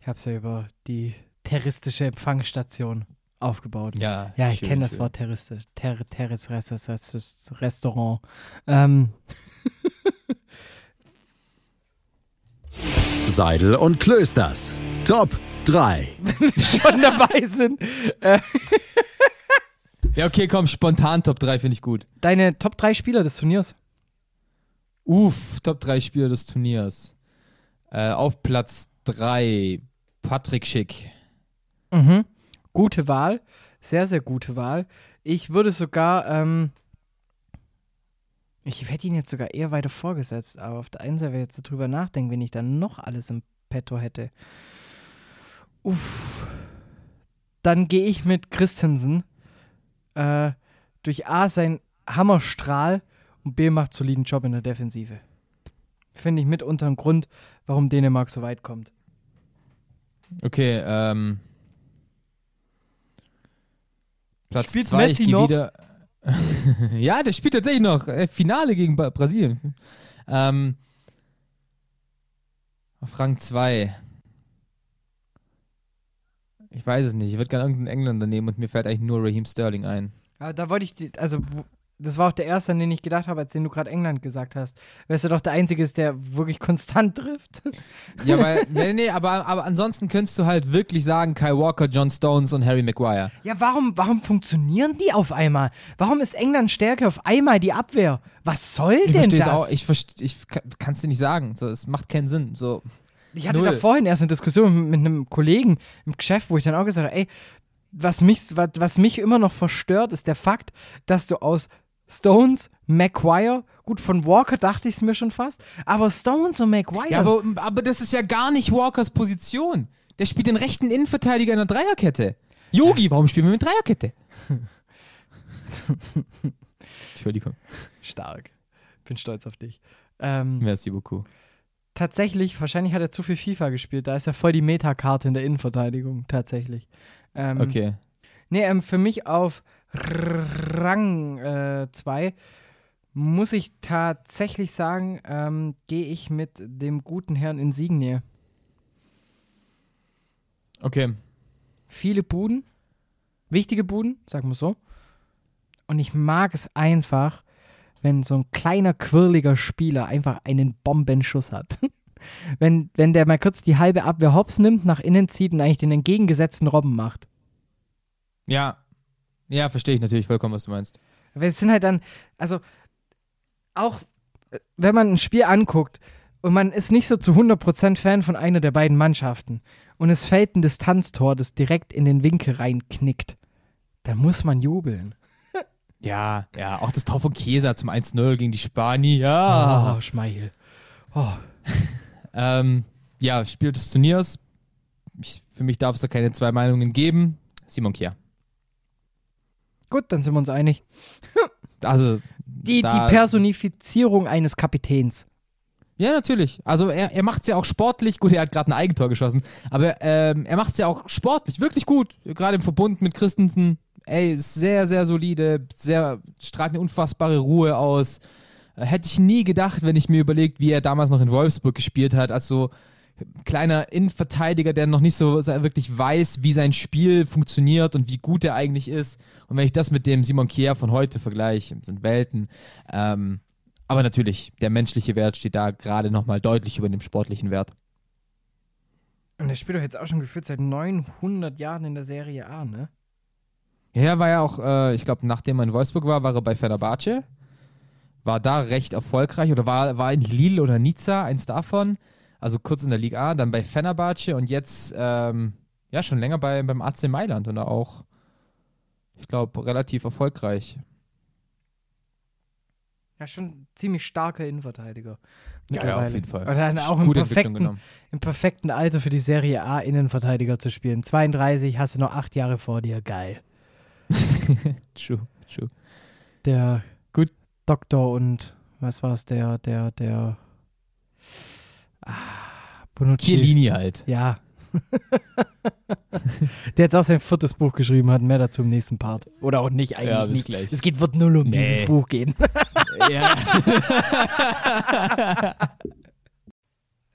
Speaker 3: Ich habe es ja über die terroristische Empfangsstation aufgebaut.
Speaker 4: Ja,
Speaker 3: Ja, ich kenne das. Wort terroristisch. Ter Rest- Restaurant. Ähm,
Speaker 2: Seidel und Klösters. Top 3.
Speaker 3: schon dabei sind. Äh,
Speaker 4: Ja, okay, komm, spontan Top 3 finde ich gut.
Speaker 3: deine Top 3 Spieler des Turniers.
Speaker 4: Uff, Top 3 Spieler des Turniers. Äh, auf Platz 3, Patrick Schick.
Speaker 3: Mhm. Gute Wahl. Sehr, sehr gute Wahl. Ich würde sogar, ähm, ich hätte ihn jetzt sogar eher weiter vorgesetzt, aber auf der einen Seite, wenn ich jetzt so drüber nachdenke, wenn ich dann noch alles im Petto hätte. Uff. Dann gehe ich mit Christensen. Äh, durch A sein Hammerstrahl und B macht soliden Job in der Defensive. Finde ich mitunter ein Grund, warum Dänemark so weit kommt.
Speaker 4: Okay, ähm. Platz
Speaker 3: Spielt
Speaker 4: 2, ich
Speaker 3: Messi
Speaker 4: gehe
Speaker 3: noch?
Speaker 4: wieder. ja, der spielt tatsächlich noch. Äh, Finale gegen Brasilien. Ähm. Auf Rang 2. Ich weiß es nicht. Ich würde gerne irgendeinen Engländer nehmen und mir fällt eigentlich nur Raheem Sterling ein.
Speaker 3: Aber da wollte ich, die- also das war auch der erste, an den ich gedacht habe, als den du gerade England gesagt hast. Es ja doch der einzige ist, der wirklich konstant trifft.
Speaker 4: Ja, weil, nee, nee, aber, aber ansonsten könntest du halt wirklich sagen, Kai Walker, John Stones und Harry Maguire.
Speaker 3: Ja, warum, warum funktionieren die auf einmal? Warum ist England stärker auf einmal die Abwehr? Was soll
Speaker 4: Ich
Speaker 3: denn
Speaker 4: verstehe es
Speaker 3: das?
Speaker 4: auch, ich, verste- ich kann es dir nicht sagen. So, es macht keinen Sinn. So,
Speaker 3: Ich hatte
Speaker 4: Null.
Speaker 3: da vorhin erst eine Diskussion mit einem Kollegen im Geschäft, wo ich dann auch gesagt habe, ey, was mich, was, was mich immer noch verstört, ist der Fakt, dass du aus Stones, Maguire, gut, von Walker dachte ich es mir schon fast, aber Stones und Maguire.
Speaker 4: Ja, aber, aber das ist ja gar nicht Walkers Position. Der spielt den rechten Innenverteidiger in der Dreierkette. Yogi, warum spielen wir mit Dreierkette? Entschuldigung.
Speaker 3: stark. Bin stolz auf dich. Ähm,
Speaker 4: Merci beaucoup.
Speaker 3: Tatsächlich, wahrscheinlich hat er zu viel FIFA gespielt. Da ist er voll die Metakarte in der Innenverteidigung, tatsächlich. Ähm,
Speaker 4: Okay.
Speaker 3: Nee, ähm, für mich auf Rang 2 muss ich tatsächlich sagen, ähm, gehe ich mit dem guten Herrn Insigne.
Speaker 4: Okay.
Speaker 3: Viele Buden, wichtige Buden, sagen wir so. Und ich mag es einfach, wenn so ein kleiner, quirliger Spieler einfach einen Bombenschuss hat. wenn, wenn der mal kurz die halbe Abwehr hops nimmt, nach innen zieht und eigentlich den entgegengesetzten Robben macht.
Speaker 4: Ja. Ja, verstehe ich natürlich vollkommen, was du meinst.
Speaker 3: Weil es sind halt dann, also auch äh, wenn man ein Spiel anguckt und man ist nicht so zu 100% Fan von einer der beiden Mannschaften und es fällt ein Distanztor, das direkt in den Winkel reinknickt, dann muss man jubeln.
Speaker 4: Ja, ja, auch das Tor von Chiesa zum 1-0 gegen die Spanier. Ja.
Speaker 3: Oh, Schmeichel. Oh.
Speaker 4: Ähm, ja, Spiel des Turniers. Ich, für mich darf es da keine zwei Meinungen geben. Simon Kier.
Speaker 3: Gut, dann sind wir uns einig.
Speaker 4: Also,
Speaker 3: Die,
Speaker 4: Da-
Speaker 3: die Personifizierung eines Kapitäns.
Speaker 4: ja, natürlich. Also, er, er macht es ja auch sportlich. Gut, er hat gerade ein Eigentor geschossen. Aber ähm, er macht es ja auch sportlich wirklich gut. Gerade im Verbund mit Christensen. Ey, sehr, sehr solide. Sehr, strahlt eine unfassbare Ruhe aus. Äh, Hätte ich nie gedacht, wenn ich mir überlegt, wie er damals noch in Wolfsburg gespielt hat. Also, kleiner Innenverteidiger, der noch nicht so wirklich weiß, wie sein Spiel funktioniert und wie gut er eigentlich ist. Und wenn ich das mit dem Simon Kier von heute vergleiche, sind Welten. Ähm, aber natürlich, der menschliche Wert steht da gerade nochmal deutlich über dem sportlichen Wert.
Speaker 3: Und der spielt doch jetzt auch schon gefühlt seit 900 Jahren in der Serie A, ne?
Speaker 4: Ja, er war ja auch, äh, ich glaube, nachdem er in Wolfsburg war, war er bei Fenerbahce. War da recht erfolgreich oder war, war in Lille oder Nizza, eins davon. Also kurz in der Liga A, dann bei Fenerbahce und jetzt, ähm, ja, schon länger bei, beim AC Mailand und auch, ich glaube, relativ erfolgreich.
Speaker 3: Ja, schon ziemlich starker Innenverteidiger.
Speaker 4: Ja, auf jeden Fall.
Speaker 3: Und dann auch im perfekten,
Speaker 4: genommen.
Speaker 3: im perfekten Alter für die Serie A Innenverteidiger zu spielen. 32, hast du noch acht Jahre vor dir. Geil.
Speaker 4: True, true.
Speaker 3: Der
Speaker 4: Gut.
Speaker 3: Doktor und was war es, der, der, der ah, Bonucci.
Speaker 4: Chiellini halt.
Speaker 3: Ja. der jetzt auch sein viertes Buch geschrieben hat. Mehr dazu im nächsten Part. Oder auch nicht, eigentlich
Speaker 4: Ja, bis
Speaker 3: nicht.
Speaker 4: gleich.
Speaker 3: Es geht, wird null um
Speaker 4: Nee.
Speaker 3: dieses Buch gehen.
Speaker 4: ja.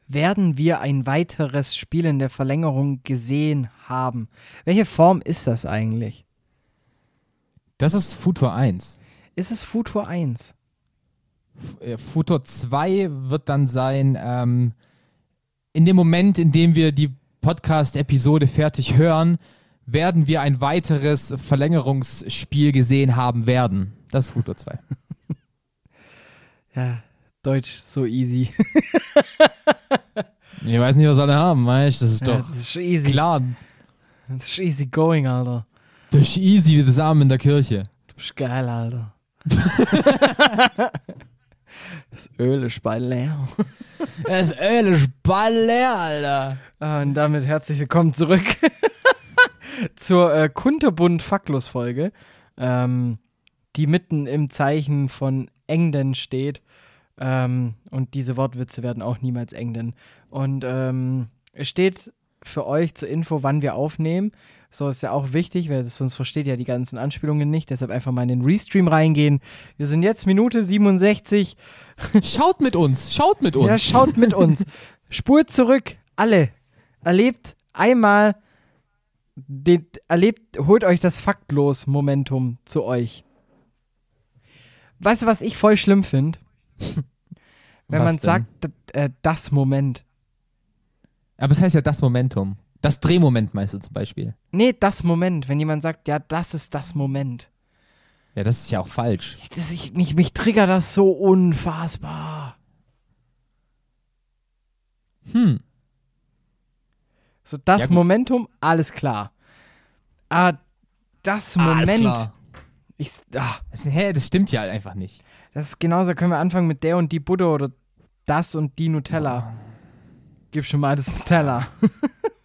Speaker 3: Werden wir ein weiteres Spiel in der Verlängerung gesehen haben? Welche Form ist das eigentlich?
Speaker 4: Das ist Futur 1.
Speaker 3: Ist es Futur 1?
Speaker 4: Äh, Futur 2 wird dann sein, ähm, in dem Moment, in dem wir die Podcast-Episode fertig hören, werden wir ein weiteres Verlängerungsspiel gesehen haben werden. Das ist Futur 2.
Speaker 3: Ja, Deutsch so easy.
Speaker 4: Ich weiß nicht, was alle haben, weißt du? Das ist
Speaker 3: Ja,
Speaker 4: doch
Speaker 3: das ist easy.
Speaker 4: klar.
Speaker 3: Das ist easy going, Alter.
Speaker 4: Das ist easy wie das Arm in der Kirche.
Speaker 3: Du bist geil, Alter. das Öl ist bald leer.
Speaker 4: Das Öl ist bald leer, Alter.
Speaker 3: Ah, Und damit herzlich willkommen zurück zur äh, Kunterbund-Facklos-Folge, ähm, die mitten im Zeichen von Engden steht. Ähm, und diese Wortwitze werden auch niemals Engden. Und ähm, es steht für euch zur Info, wann wir aufnehmen. So ist ja auch wichtig, weil sonst versteht ihr die ganzen Anspielungen nicht. Deshalb einfach mal in den Restream reingehen. Wir sind jetzt Minute 67.
Speaker 4: Schaut mit uns, schaut mit uns.
Speaker 3: Ja, schaut mit uns. Spurt zurück, alle. Erlebt einmal, den, erlebt, holt euch das Faktlos-Momentum zu euch. Weißt du, was ich voll schlimm finde? Wenn
Speaker 4: Was
Speaker 3: man
Speaker 4: denn?
Speaker 3: sagt, äh, das Moment.
Speaker 4: Aber es heißt ja das Momentum. Das Drehmoment meinst du zum Beispiel.
Speaker 3: Nee, das Moment. Wenn jemand sagt, ja, das ist das Moment.
Speaker 4: Ja, das ist ja auch falsch.
Speaker 3: Das, ich, mich, mich triggert das so unfassbar.
Speaker 4: Hm.
Speaker 3: So, das
Speaker 4: Ja.
Speaker 3: Momentum, alles klar. Ah, das
Speaker 4: Alles
Speaker 3: Moment.
Speaker 4: klar.
Speaker 3: Ich, ah,
Speaker 4: Das, hä, das stimmt ja einfach nicht.
Speaker 3: Das ist genauso, können wir anfangen mit der und die Butter oder das und die Nutella. Gib schon mal das Nutella.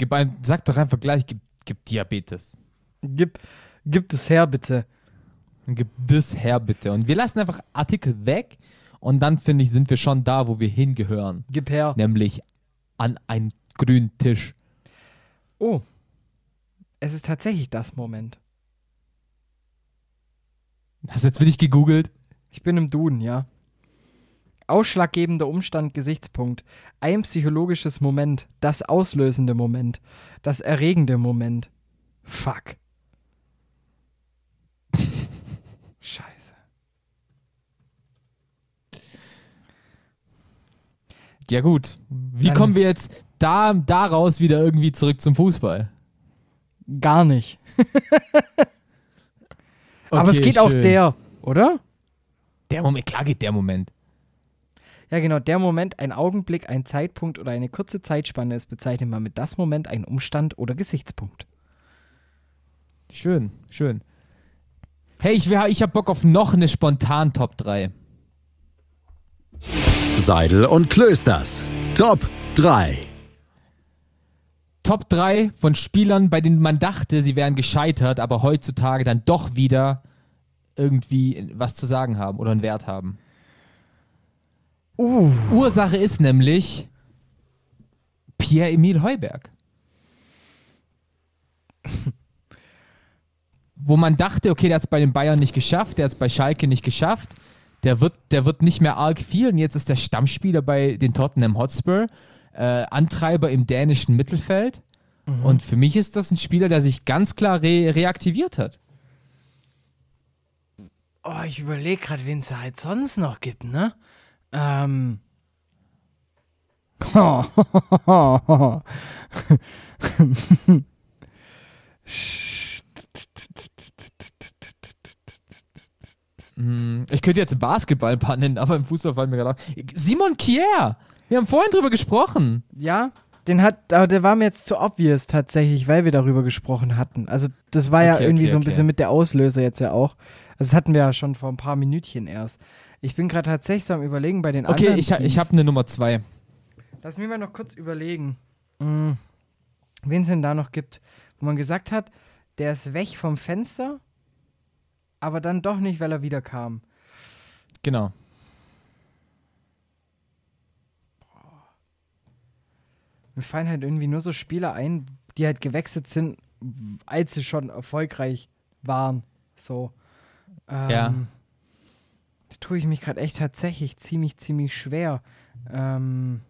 Speaker 4: Gib ein, sag doch einfach gleich, gib, gib Diabetes.
Speaker 3: Gib, gib das her, bitte.
Speaker 4: Gib das her, bitte. Und wir lassen einfach Artikel weg und dann, finde ich, sind wir schon da, wo wir hingehören.
Speaker 3: Gib her.
Speaker 4: Nämlich an einen grünen Tisch.
Speaker 3: Oh. Es ist tatsächlich das Moment.
Speaker 4: Hast du jetzt wirklich gegoogelt?
Speaker 3: Ich bin im Duden, ja. Ausschlaggebender Umstand, Gesichtspunkt. Ein psychologisches Moment. Das auslösende Moment. Das erregende Moment. Fuck. Scheiße.
Speaker 4: Ja, gut. Wie
Speaker 3: Dann-
Speaker 4: kommen wir jetzt da, daraus wieder irgendwie zurück zum Fußball?
Speaker 3: Gar nicht. Aber es geht auch
Speaker 4: schön.
Speaker 3: der, oder?
Speaker 4: Der Moment, klar geht der Moment.
Speaker 3: Ja, genau, der Moment, ein Augenblick, ein Zeitpunkt oder eine kurze Zeitspanne ist bezeichnet man mit das Moment, ein Umstand oder Gesichtspunkt.
Speaker 4: Schön, schön. Hey, ich, wär- ich hab Bock auf noch eine spontan Top 3.
Speaker 2: Seidel und Klösters. Top 3.
Speaker 4: Top 3 von Spielern, bei denen man dachte, sie wären gescheitert, aber heutzutage dann doch wieder irgendwie was zu sagen haben oder einen Wert haben.
Speaker 3: Uh.
Speaker 4: Ursache ist nämlich Pierre-Emil Heuberg. Wo man dachte, okay, der hat es bei den Bayern nicht geschafft, der hat es bei Schalke nicht geschafft, der wird, der wird nicht mehr arg viel und jetzt ist der Stammspieler bei den Tottenham Hotspur, äh, Antreiber im dänischen Mittelfeld. Und für mich ist das ein Spieler, der sich ganz klar re reaktiviert hat.
Speaker 3: Oh, ich überlege gerade, wen es halt sonst noch gibt, ne? Ähm.
Speaker 4: Hm, Ich könnte jetzt Basketball ein paar nennen, aber im Fußball fallen mir gerade auf. Simon Kier! Wir haben vorhin drüber gesprochen.
Speaker 3: ja, den hat, aber der war mir jetzt zu obvious tatsächlich, weil wir darüber gesprochen hatten. Also das war ja
Speaker 4: Okay,
Speaker 3: irgendwie
Speaker 4: okay,
Speaker 3: so ein
Speaker 4: okay.
Speaker 3: bisschen mit der Auslöser jetzt ja auch. Also das hatten wir ja schon vor ein paar Minütchen erst. Ich bin gerade tatsächlich so am überlegen bei den
Speaker 4: Okay,
Speaker 3: anderen
Speaker 4: ich, ha- ich
Speaker 3: Teams.
Speaker 4: habe eine Nummer zwei.
Speaker 3: Lass mich mal noch kurz überlegen, mm, wen es denn da noch gibt, wo man gesagt hat, der ist weg vom Fenster, aber dann doch nicht, weil er wiederkam.
Speaker 4: Genau.
Speaker 3: Mir fallen halt irgendwie nur so Spieler ein, die halt gewechselt sind, als sie schon erfolgreich waren. So. Ähm,
Speaker 4: Ja.
Speaker 3: Da tue ich mich gerade echt tatsächlich ziemlich, ziemlich schwer. Ähm,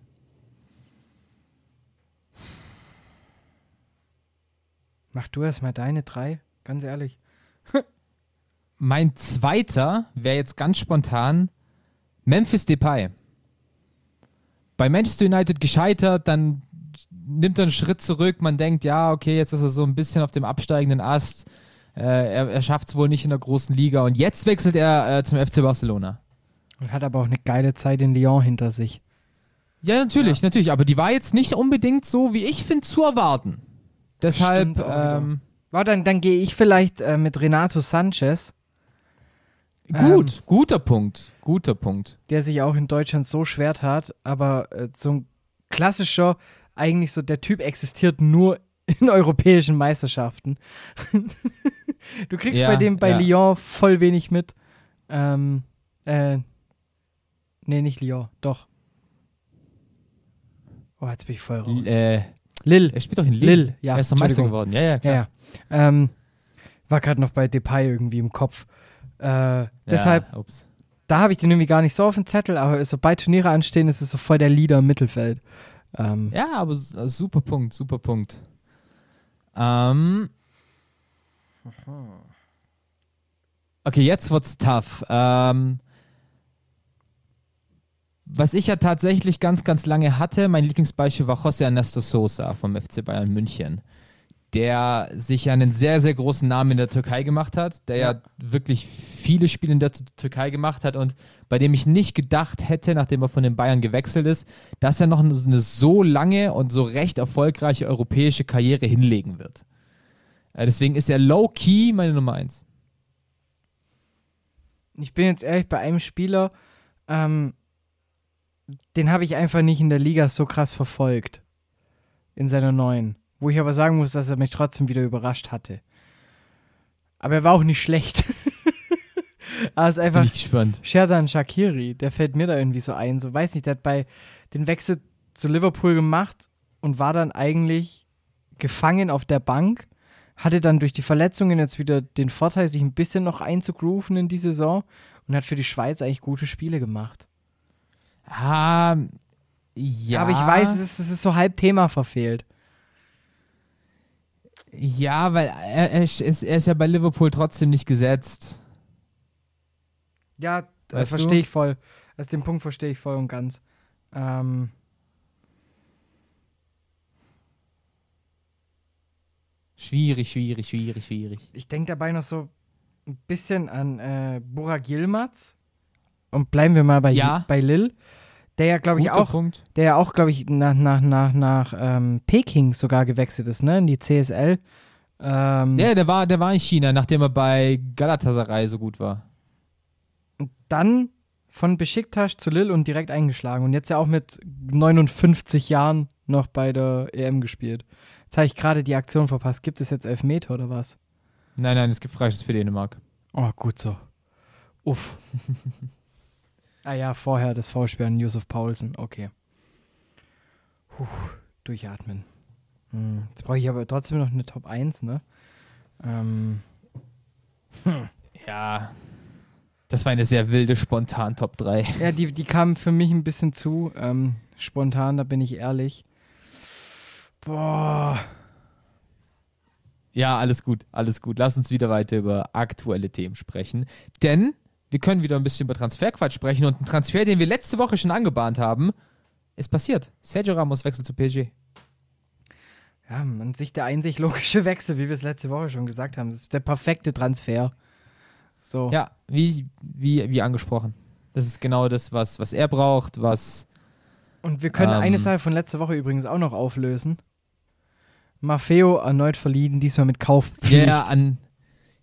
Speaker 3: mach du erst mal deine drei, ganz ehrlich.
Speaker 4: Mein zweiter wäre jetzt ganz spontan Memphis Depay. Bei Manchester United gescheitert, dann nimmt er einen Schritt zurück. Man denkt, ja, okay, jetzt ist er so ein bisschen auf dem absteigenden Ast. Äh, er er schafft es wohl nicht in der großen Liga. Und jetzt wechselt er äh, zum FC Barcelona.
Speaker 3: Und hat aber auch eine geile Zeit in Lyon hinter sich.
Speaker 4: Ja, natürlich, natürlich. Aber die war jetzt nicht unbedingt so, wie ich finde, zu erwarten. Deshalb, ähm,
Speaker 3: War dann, dann gehe ich vielleicht äh, mit Renato Sanchez,
Speaker 4: gut, guter Punkt. Guter Punkt.
Speaker 3: der sich auch in Deutschland so schwer tat, aber äh, so ein klassischer, eigentlich so der Typ existiert nur in europäischen Meisterschaften. du kriegst
Speaker 4: Ja,
Speaker 3: bei dem bei
Speaker 4: ja.
Speaker 3: Lyon voll wenig mit. Ähm, äh, nee, nicht Lyon, doch. Oh, jetzt bin ich voll raus.
Speaker 4: Äh,
Speaker 3: Lille.
Speaker 4: er spielt doch in Lille.
Speaker 3: Lille, ja.
Speaker 4: Er ist doch Meister geworden. Ja, ja,
Speaker 3: Ja,
Speaker 4: klar.
Speaker 3: ja. Ähm, war gerade noch bei Depay irgendwie im Kopf. Äh, deshalb,
Speaker 4: Ja, ups.
Speaker 3: da habe ich den irgendwie gar nicht so auf dem Zettel, aber sobald Turniere anstehen, ist es so voll der Leader im Mittelfeld. Ähm,
Speaker 4: Ja, aber äh, super Punkt, super Punkt. Ähm. Okay, jetzt wird's tough. Ähm, was ich ja tatsächlich ganz, ganz lange hatte, mein Lieblingsbeispiel war José Ernesto Sosa vom FC Bayern München, der sich ja einen sehr, sehr großen Namen in der Türkei gemacht hat, der ja,
Speaker 3: Ja.
Speaker 4: wirklich viele Spiele in der Türkei gemacht hat und bei dem ich nicht gedacht hätte, nachdem er von den Bayern gewechselt ist, dass er noch eine so lange und so recht erfolgreiche europäische Karriere hinlegen wird. Äh, deswegen ist er low-key meine Nummer eins.
Speaker 3: ich bin jetzt ehrlich bei einem Spieler, ähm, den habe ich einfach nicht in der Liga so krass verfolgt. In seiner neuen. Wo ich aber sagen muss, dass er mich trotzdem wieder überrascht hatte. Aber er war auch nicht schlecht. aber es ist
Speaker 4: Bin
Speaker 3: einfach.
Speaker 4: ich gespannt.
Speaker 3: Sherdan Shakiri, der fällt mir da irgendwie so ein. So weiß nicht, der hat bei den Wechsel zu Liverpool gemacht und war dann eigentlich gefangen auf der Bank. Hatte dann durch die Verletzungen jetzt wieder den Vorteil, sich ein bisschen noch einzugrooven in die Saison und hat für die Schweiz eigentlich gute Spiele gemacht.
Speaker 4: Ah, ja.
Speaker 3: Aber ich weiß, es ist, es ist so halb Thema verfehlt.
Speaker 4: Ja, weil er, er, ist, er ist ja bei Liverpool trotzdem nicht gesetzt.
Speaker 3: Ja, das verstehe ich voll. Also den Punkt verstehe ich voll und ganz. Ähm,
Speaker 4: Schwierig, schwierig, schwierig, schwierig.
Speaker 3: ich denke dabei noch so ein bisschen an äh, Burak Yilmaz. Und bleiben wir mal bei,
Speaker 4: Ja.
Speaker 3: bei Lil. Der ja, glaube ich, auch,
Speaker 4: Punkt.
Speaker 3: der ja auch, glaube ich, nach, nach, nach, nach ähm, Peking sogar gewechselt ist, ne? In die CSL. Ähm,
Speaker 4: Ja, der war, der war in China, nachdem er bei Galatasaray so gut war.
Speaker 3: Dann von Besiktas zu Lille und direkt eingeschlagen. Und jetzt ja auch mit 59 Jahren noch bei der EM gespielt. Jetzt habe ich gerade die Aktion verpasst. Gibt es jetzt Elfmeter oder was?
Speaker 4: Nein, nein, es gibt Freischuss für Dänemark.
Speaker 3: Oh, gut so. Uff. ah ja, vorher das Foulspiel an Yusuf Paulsen. Okay. Puh, durchatmen. Hm, Jetzt brauche ich aber trotzdem noch eine Top 1, ne? Ähm,
Speaker 4: Ja, das war eine sehr wilde, spontan Top 3.
Speaker 3: ja, die, die kam für mich ein bisschen zu ähm, spontan, da bin ich ehrlich. Boah.
Speaker 4: Ja, alles gut, alles gut. Lass uns wieder weiter über aktuelle Themen sprechen. Denn wir können wieder ein bisschen über Transferquatsch sprechen und ein Transfer, den wir letzte Woche schon angebahnt haben, ist passiert. Sergio Ramos wechselt zu PSG.
Speaker 3: Ja, an sich der einzig logische Wechsel, wie wir es letzte Woche schon gesagt haben. Das ist der perfekte Transfer. So.
Speaker 4: Ja, wie, wie, wie angesprochen. Das ist genau das, was, was er braucht, was.
Speaker 3: Und wir können
Speaker 4: Ähm.
Speaker 3: eine Sache von letzter Woche übrigens auch noch auflösen. Maffeo erneut verliehen, diesmal mit Kaufpflicht.
Speaker 4: Ja, an,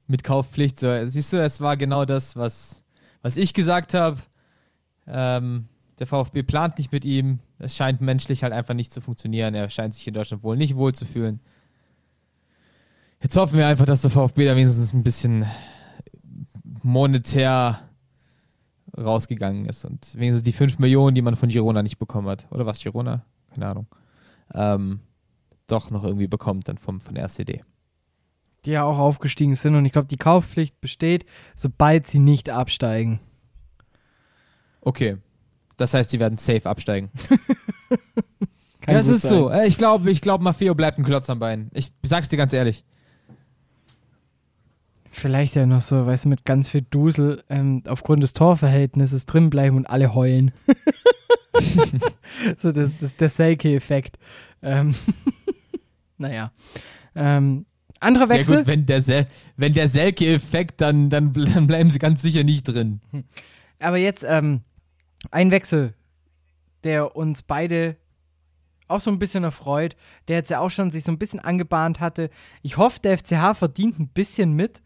Speaker 4: mit Kaufpflicht. So. Siehst du, es war genau das, was, was ich gesagt habe. Ähm, der VfB plant nicht mit ihm. Es scheint menschlich halt einfach nicht zu funktionieren. Er scheint sich in Deutschland wohl nicht wohl zu fühlen. Jetzt hoffen wir einfach, dass der VfB da wenigstens ein bisschen monetär rausgegangen ist und wenigstens die 5 Millionen, die man von Girona nicht bekommen hat. Oder was, Girona? Keine Ahnung. Ähm, doch noch irgendwie bekommt dann vom, von RCD.
Speaker 3: die ja auch aufgestiegen sind. Und ich glaube, die Kaufpflicht besteht, sobald sie nicht absteigen.
Speaker 4: Okay. Das heißt, sie werden safe absteigen.
Speaker 3: Gut
Speaker 4: ist
Speaker 3: sein.
Speaker 4: so. Äh, Ich glaube, ich glaub, Maffeo bleibt ein Klotz am Bein. Ich sag's dir ganz ehrlich.
Speaker 3: Vielleicht ja noch so, weißt du, mit ganz viel Dusel ähm, aufgrund des Torverhältnisses drinbleiben und alle heulen. so das, das, der Selke-Effekt. Ähm, naja. Ähm, anderer
Speaker 4: Ja
Speaker 3: Wechsel.
Speaker 4: gut, wenn der, Sel wenn der Selke-Effekt, dann, dann, dann bleiben sie ganz sicher nicht drin.
Speaker 3: Aber jetzt ähm, ein Wechsel, der uns beide auch so ein bisschen erfreut, der jetzt ja auch schon sich so ein bisschen angebahnt hatte. Ich hoffe, der FCH verdient ein bisschen mit.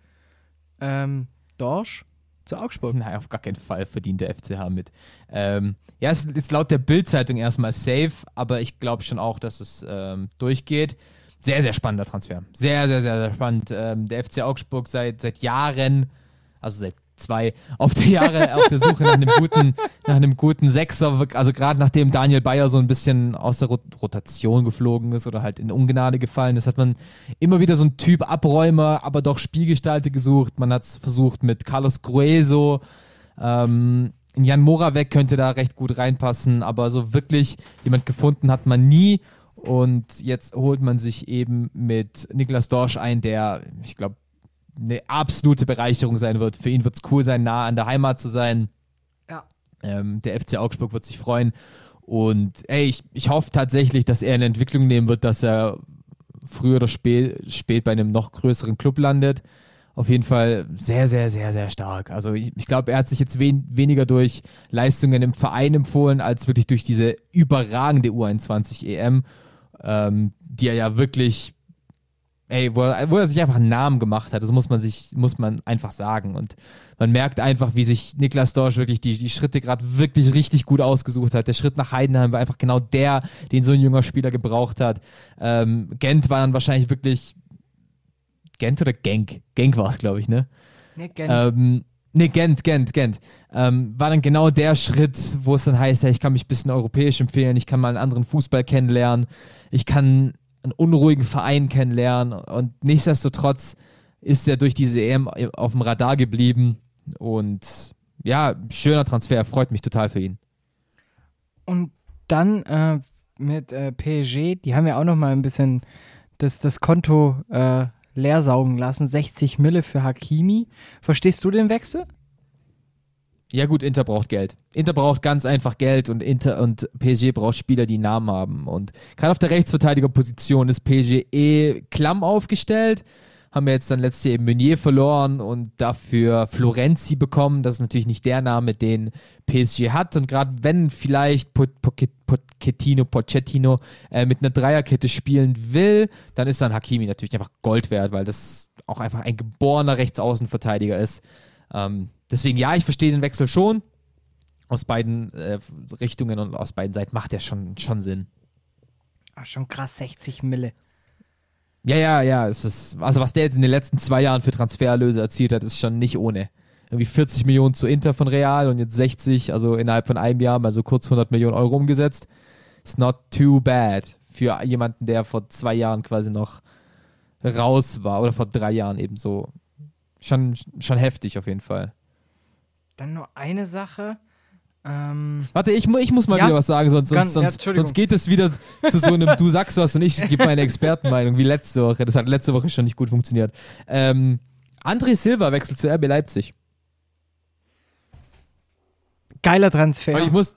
Speaker 3: Ähm, Dorsch zu Augsburg.
Speaker 4: Nein, auf gar keinen Fall verdient der FCH mit. Ähm, ja, es ist jetzt laut der Bild-Zeitung erstmal safe, aber ich glaube schon auch, dass es ähm, durchgeht. Sehr, sehr spannender Transfer. Sehr, sehr, sehr, sehr spannend. Ähm, der FC Augsburg seit, seit Jahren, also seit zwei, auf der Jahre auf der Suche nach einem guten, nach einem guten Sechser. Also gerade nachdem Daniel Bayer so ein bisschen aus der Rot Rotation geflogen ist oder halt in Ungnade gefallen ist, hat man immer wieder so einen Typ Abräumer, aber doch Spielgestalte gesucht. Man hat es versucht mit Carlos Grueso. Ähm, Jan Moravec könnte da recht gut reinpassen, aber so wirklich jemand gefunden hat man nie. Und jetzt holt man sich eben mit Niklas Dorsch ein, der, ich glaube, eine absolute Bereicherung sein wird. Für ihn wird es cool sein, nah an der Heimat zu sein.
Speaker 3: Ja.
Speaker 4: Ähm, der FC Augsburg wird sich freuen. Und ey, ich, ich hoffe tatsächlich, dass er eine Entwicklung nehmen wird, dass er früher oder spät, spät bei einem noch größeren Club landet. Auf jeden Fall sehr, sehr, sehr, sehr stark. Also ich, ich glaube, er hat sich jetzt wen, weniger durch Leistungen im Verein empfohlen, als wirklich durch diese überragende U21 EM, ähm, die er ja wirklich ey, wo er, wo er sich einfach einen Namen gemacht hat, das muss man sich, muss man einfach sagen. Und man merkt einfach, wie sich Niklas Dorsch wirklich die, die Schritte gerade wirklich richtig gut ausgesucht hat. Der Schritt nach Heidenheim war einfach genau der, den so ein junger Spieler gebraucht hat. Ähm, Gent war dann wahrscheinlich wirklich Gent oder Genk? Genk war es, glaube ich, ne?
Speaker 3: Nee, Gent.
Speaker 4: Ähm, nee, Gent, Gent, Gent. Ähm, war dann genau der Schritt, wo es dann heißt, hey, ich kann mich ein bisschen europäisch empfehlen, ich kann mal einen anderen Fußball kennenlernen, ich kann einen unruhigen Verein kennenlernen und nichtsdestotrotz ist er durch diese EM auf dem Radar geblieben und ja, schöner Transfer, freut mich total für ihn.
Speaker 3: Und dann äh, mit äh, PSG, die haben ja auch noch mal ein bisschen das, das Konto äh, leer lassen. 60 Mille für Hakimi. Verstehst du den Wechsel?
Speaker 4: Ja gut, Inter braucht Geld. Inter braucht ganz einfach Geld und Inter und PSG braucht Spieler, die Namen haben. Und gerade auf der Rechtsverteidigerposition ist PSG eh klamm aufgestellt. haben wir jetzt dann letztes Jahr eben Meunier verloren und dafür Florenzi bekommen. Das ist natürlich nicht der Name, den PSG hat. Und gerade wenn vielleicht Pochettino, Pochettino äh, mit einer Dreierkette spielen will, dann ist dann Hakimi natürlich einfach Gold wert, weil das auch einfach ein geborener Rechtsaußenverteidiger ist. Ähm, deswegen ja, ich verstehe den Wechsel schon. Aus beiden äh, Richtungen und aus beiden Seiten macht der schon, schon Sinn.
Speaker 3: Ach, schon krass, 60 Mille.
Speaker 4: Ja, ja, ja. Es ist, also was der jetzt in den letzten zwei Jahren für Transfererlöse erzielt hat, ist schon nicht ohne. Irgendwie 40 Millionen zu Inter von Real und jetzt 60, also innerhalb von einem Jahr mal so kurz 100 Millionen Euro umgesetzt. It's not too bad für jemanden, der vor zwei Jahren quasi noch raus war oder vor drei Jahren eben so. Schon, schon heftig auf jeden Fall.
Speaker 3: Dann nur eine Sache. Ähm,
Speaker 4: Warte, ich, ich muss mal ja, wieder was sagen, sonst, sonst, kann, sonst, ja, sonst geht es wieder zu so einem Du sagst was und ich gebe meine Expertenmeinung, wie letzte Woche. Das hat letzte Woche schon nicht gut funktioniert. Ähm, André Silva wechselt zu RB Leipzig.
Speaker 3: Geiler Transfer.
Speaker 4: Und ich muss,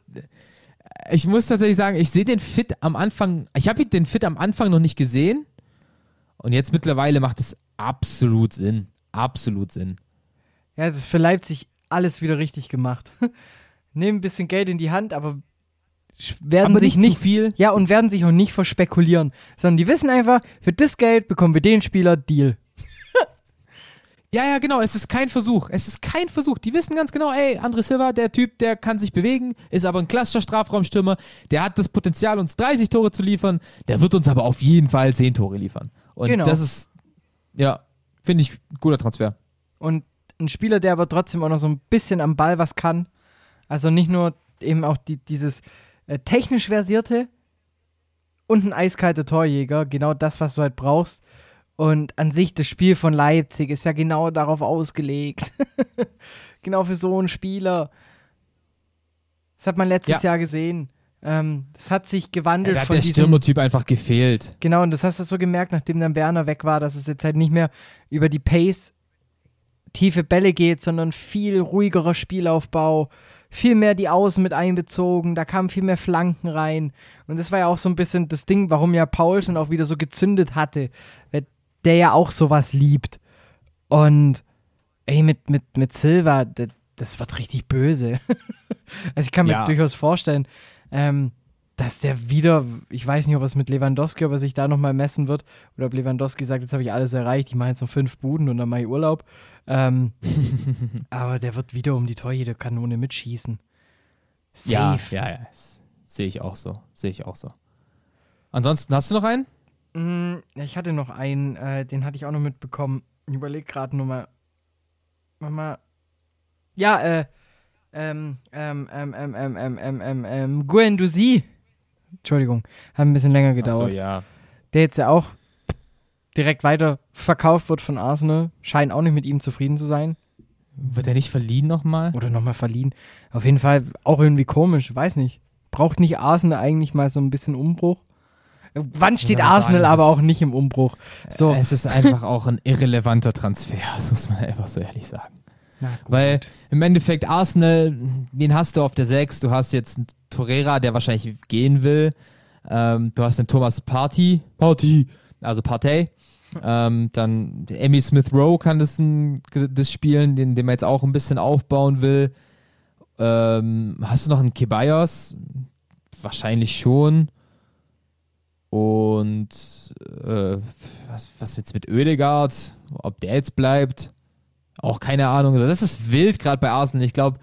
Speaker 4: ich muss tatsächlich sagen, ich sehe den Fit am Anfang, ich habe den Fit am Anfang noch nicht gesehen und jetzt mittlerweile macht es absolut Sinn. Absolut Sinn.
Speaker 3: Ja, es ist für Leipzig alles wieder richtig gemacht. nehmen ein bisschen Geld in die Hand, aber werden aber sich nicht, nicht
Speaker 4: viel.
Speaker 3: Ja, und werden sich auch nicht verspekulieren, sondern die wissen einfach, für das Geld bekommen wir den Spieler Deal.
Speaker 4: ja, ja, genau, es ist kein Versuch. Es ist kein Versuch. Die wissen ganz genau, ey, André Silva, der Typ, der kann sich bewegen, ist aber ein klassischer Strafraumstürmer, der hat das Potenzial, uns 30 Tore zu liefern, der wird uns aber auf jeden Fall 10 Tore liefern. Und genau. das ist, ja, finde ich, ein guter Transfer.
Speaker 3: Und ein Spieler, der aber trotzdem auch noch so ein bisschen am Ball was kann, also nicht nur eben auch die, dieses äh, technisch versierte und ein eiskalter Torjäger, genau das, was du halt brauchst. Und an sich, das Spiel von Leipzig ist ja genau darauf ausgelegt. genau für so einen Spieler. Das hat man letztes ja. Jahr gesehen. Ähm, das hat sich gewandelt.
Speaker 4: Ja, da hat der Stürmertyp einfach gefehlt.
Speaker 3: Genau, und das hast du so gemerkt, nachdem dann Werner weg war, dass es jetzt halt nicht mehr über die Pace tiefe Bälle geht, sondern viel ruhigerer Spielaufbau, viel mehr die Außen mit einbezogen, da kamen viel mehr Flanken rein. Und das war ja auch so ein bisschen das Ding, warum ja Paulsen auch wieder so gezündet hatte, der ja auch sowas liebt. Und ey, mit, mit, mit Silva, das, das wird richtig böse. also ich kann mir ja. durchaus vorstellen, ähm, dass der wieder, ich weiß nicht, ob es mit Lewandowski, ob er sich da nochmal messen wird, oder ob Lewandowski sagt, jetzt habe ich alles erreicht, ich mache jetzt noch fünf Buden und dann mache ich Urlaub. Ähm, aber der wird wieder um die Torjägerkanone mitschießen.
Speaker 4: Safe. Ja, ja, ja. Sehe ich auch so. Sehe ich auch so. Ansonsten, hast du noch einen?
Speaker 3: Mm, ich hatte noch einen, äh, den hatte ich auch noch mitbekommen. Ich überlege gerade nur mal. Mama. Ja, äh, ähm, ähm, ähm, ähm, ähm, ähm, ähm, ähm, ähm Guendouzi Entschuldigung, hat ein bisschen länger gedauert. Ach so,
Speaker 4: ja.
Speaker 3: Der jetzt ja auch direkt weiter verkauft wird von Arsenal, scheint auch nicht mit ihm zufrieden zu sein.
Speaker 4: Wird er nicht verliehen nochmal?
Speaker 3: Oder nochmal verliehen. Auf jeden Fall auch irgendwie komisch, weiß nicht. Braucht nicht Arsenal eigentlich mal so ein bisschen Umbruch? Wann steht Arsenal sagen, aber auch nicht im Umbruch? So.
Speaker 4: Es ist einfach auch ein irrelevanter Transfer, das muss man einfach so ehrlich sagen. Weil im Endeffekt Arsenal, wen hast du auf der 6? Du hast jetzt einen Torreira, der wahrscheinlich gehen will. Ähm, du hast einen Thomas Party. Party. Also Partey. Ähm, dann Emmy Smith Rowe kann das, das spielen, den, den man jetzt auch ein bisschen aufbauen will. Ähm, hast du noch einen Kebayos? Wahrscheinlich schon. Und äh, was, was jetzt mit Oedegaard? Ob der jetzt bleibt? Auch keine Ahnung. Das ist wild gerade bei Arsenal. Ich glaube,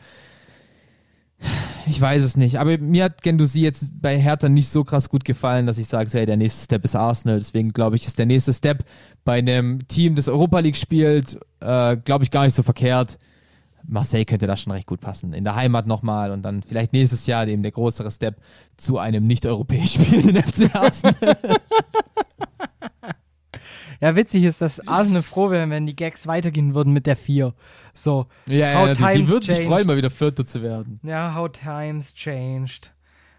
Speaker 4: ich weiß es nicht. Aber mir hat Gendusi jetzt bei Hertha nicht so krass gut gefallen, dass ich sage, hey, der nächste Step ist Arsenal. Deswegen glaube ich, ist der nächste Step bei einem Team, das Europa League spielt, äh, glaube ich, gar nicht so verkehrt. Marseille könnte da schon recht gut passen. In der Heimat nochmal und dann vielleicht nächstes Jahr eben der größere Step zu einem nicht-europäisch spielenden FC Arsenal.
Speaker 3: Ja, witzig ist, dass Arsenal froh wäre, wenn die Gags weitergehen würden mit der 4. So.
Speaker 4: Ja, ja die, die würden sich freuen, mal wieder Vierter zu werden.
Speaker 3: Ja, how times changed.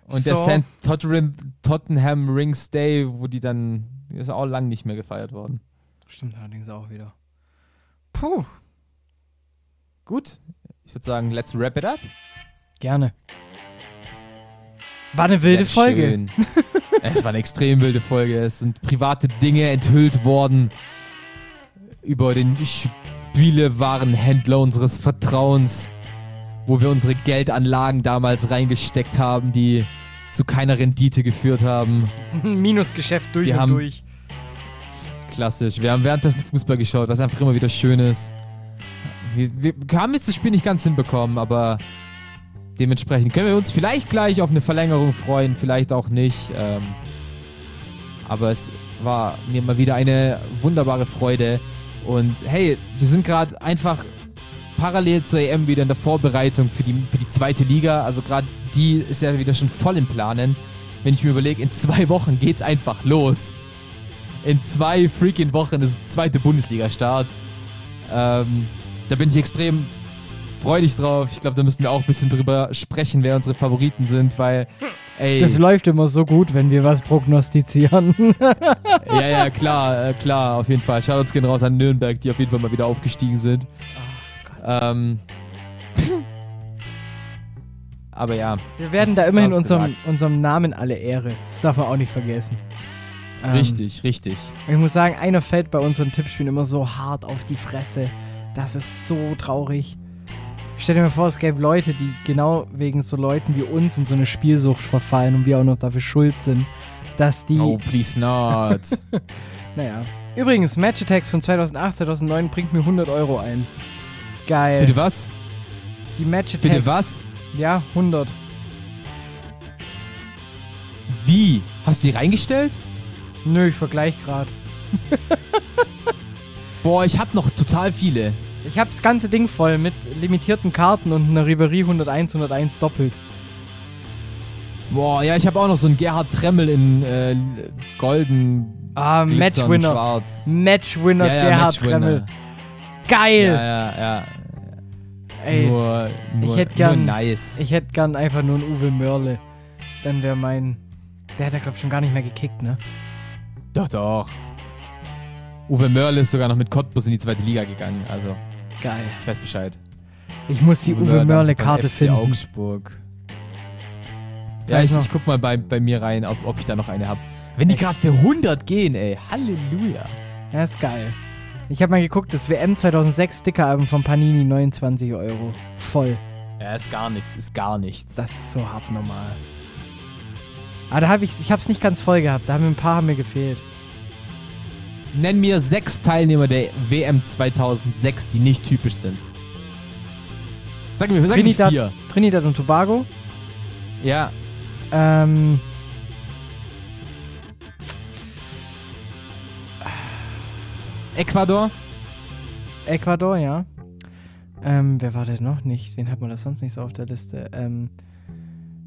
Speaker 4: Und so. der St. Tottenham, Tottenham Rings Day, wo die dann, ist auch lang nicht mehr gefeiert worden.
Speaker 3: Stimmt allerdings auch wieder. Puh.
Speaker 4: Gut. Ich würde sagen, let's wrap it up.
Speaker 3: Gerne. War eine wilde Folge.
Speaker 4: es war eine extrem wilde Folge. Es sind private Dinge enthüllt worden. über den Spielewarenhändler unseres Vertrauens, wo wir unsere Geldanlagen damals reingesteckt haben, die zu keiner Rendite geführt haben.
Speaker 3: Minusgeschäft durch
Speaker 4: Wir
Speaker 3: und
Speaker 4: haben-
Speaker 3: durch.
Speaker 4: Klassisch. Wir haben währenddessen Fußball geschaut, was einfach immer wieder schön ist. Wir, wir haben jetzt das Spiel nicht ganz hinbekommen, aber dementsprechend können wir uns vielleicht gleich auf eine Verlängerung freuen, vielleicht auch nicht. Ähm, aber es war mir mal wieder eine wunderbare Freude. Und hey, wir sind gerade einfach parallel zur EM wieder in der Vorbereitung für die, für die zweite Liga. Also gerade die ist ja wieder schon voll im Planen. Wenn ich mir überlege, in zwei Wochen geht's einfach los in zwei freaking Wochen ist zweite Bundesliga-Start. Ähm, da bin ich extrem freudig drauf. Ich glaube, da müssen wir auch ein bisschen drüber sprechen, wer unsere Favoriten sind, weil, ey,
Speaker 3: Das läuft immer so gut, wenn wir was prognostizieren.
Speaker 4: ja, ja, klar, äh, klar, auf jeden Fall. Shoutouts gehen raus an Nürnberg, die auf jeden Fall mal wieder aufgestiegen sind. ähm, aber ja,
Speaker 3: Wir werden da immerhin unserem, unserem Namen alle Ehre. Das darf man auch nicht vergessen. Ähm,
Speaker 4: richtig, richtig.
Speaker 3: Ich muss sagen, einer fällt bei unseren Tippspielen immer so hart auf die Fresse. Das ist so traurig. Stell dir mal vor, es gäbe Leute, die genau wegen so Leuten wie uns in so eine Spielsucht verfallen und wir auch noch dafür schuld sind, dass die.
Speaker 4: Oh, please not.
Speaker 3: Naja. Übrigens, Match Attacks von 2008, 2009 bringt mir 100 Euro ein. Geil.
Speaker 4: Bitte was?
Speaker 3: Die Match Attacks.
Speaker 4: Bitte was?
Speaker 3: Ja, 100.
Speaker 4: Wie? Hast du die reingestellt?
Speaker 3: Nö, ich vergleich gerade.
Speaker 4: Boah, ich hab noch total viele.
Speaker 3: Ich habe das ganze Ding voll mit limitierten Karten und einer Ribery 101, 101 doppelt.
Speaker 4: Boah, ja, ich habe auch noch so einen Gerhard Tremmel in äh, golden,
Speaker 3: Ah,
Speaker 4: glitzern,
Speaker 3: Matchwinner.
Speaker 4: schwarz.
Speaker 3: Matchwinner
Speaker 4: Ja, ja,
Speaker 3: Gerhard
Speaker 4: Matchwinner.
Speaker 3: Tremmel. Geil!
Speaker 4: Ja, ja, ja.
Speaker 3: Ey,
Speaker 4: nur, nur,
Speaker 3: ich hätte gern-
Speaker 4: nice.
Speaker 3: ich hätte gern einfach nur einen Uwe Mörle. Dann wäre mein. Der hat ja, glaub ich, schon gar nicht mehr gekickt, ne?
Speaker 4: doch, doch. Uwe Mörl ist sogar noch mit Cottbus in die zweite Liga gegangen. Also,
Speaker 3: Geil.
Speaker 4: ich weiß Bescheid.
Speaker 3: Ich muss die Uwe
Speaker 4: Mörl
Speaker 3: Mörle-Karte finden.
Speaker 4: Augsburg. Ja, ich, ich guck mal bei, bei mir rein, ob, ob ich da noch eine hab. Wenn die gerade für 100 gehen, ey. Halleluja.
Speaker 3: Ja, ist geil. Ich habe mal geguckt, das WM 2006 Sticker-Album von Panini, 29 Euro. Voll.
Speaker 4: Ja, ist gar nichts, ist gar nichts.
Speaker 3: Das ist so hart normal. Aber da habe ich, ich habe es nicht ganz voll gehabt. Da haben mir ein paar haben mir gefehlt.
Speaker 4: Nenn mir sechs Teilnehmer der WM 2006, die nicht typisch sind. Sag mir, sag mir
Speaker 3: Trinidad,
Speaker 4: vier.
Speaker 3: Trinidad und Tobago.
Speaker 4: Ja,
Speaker 3: Ähm,
Speaker 4: Ecuador.
Speaker 3: Ecuador, ja. Ähm, wer war denn noch nicht? Wen hat man da sonst nicht so auf der Liste? Ähm,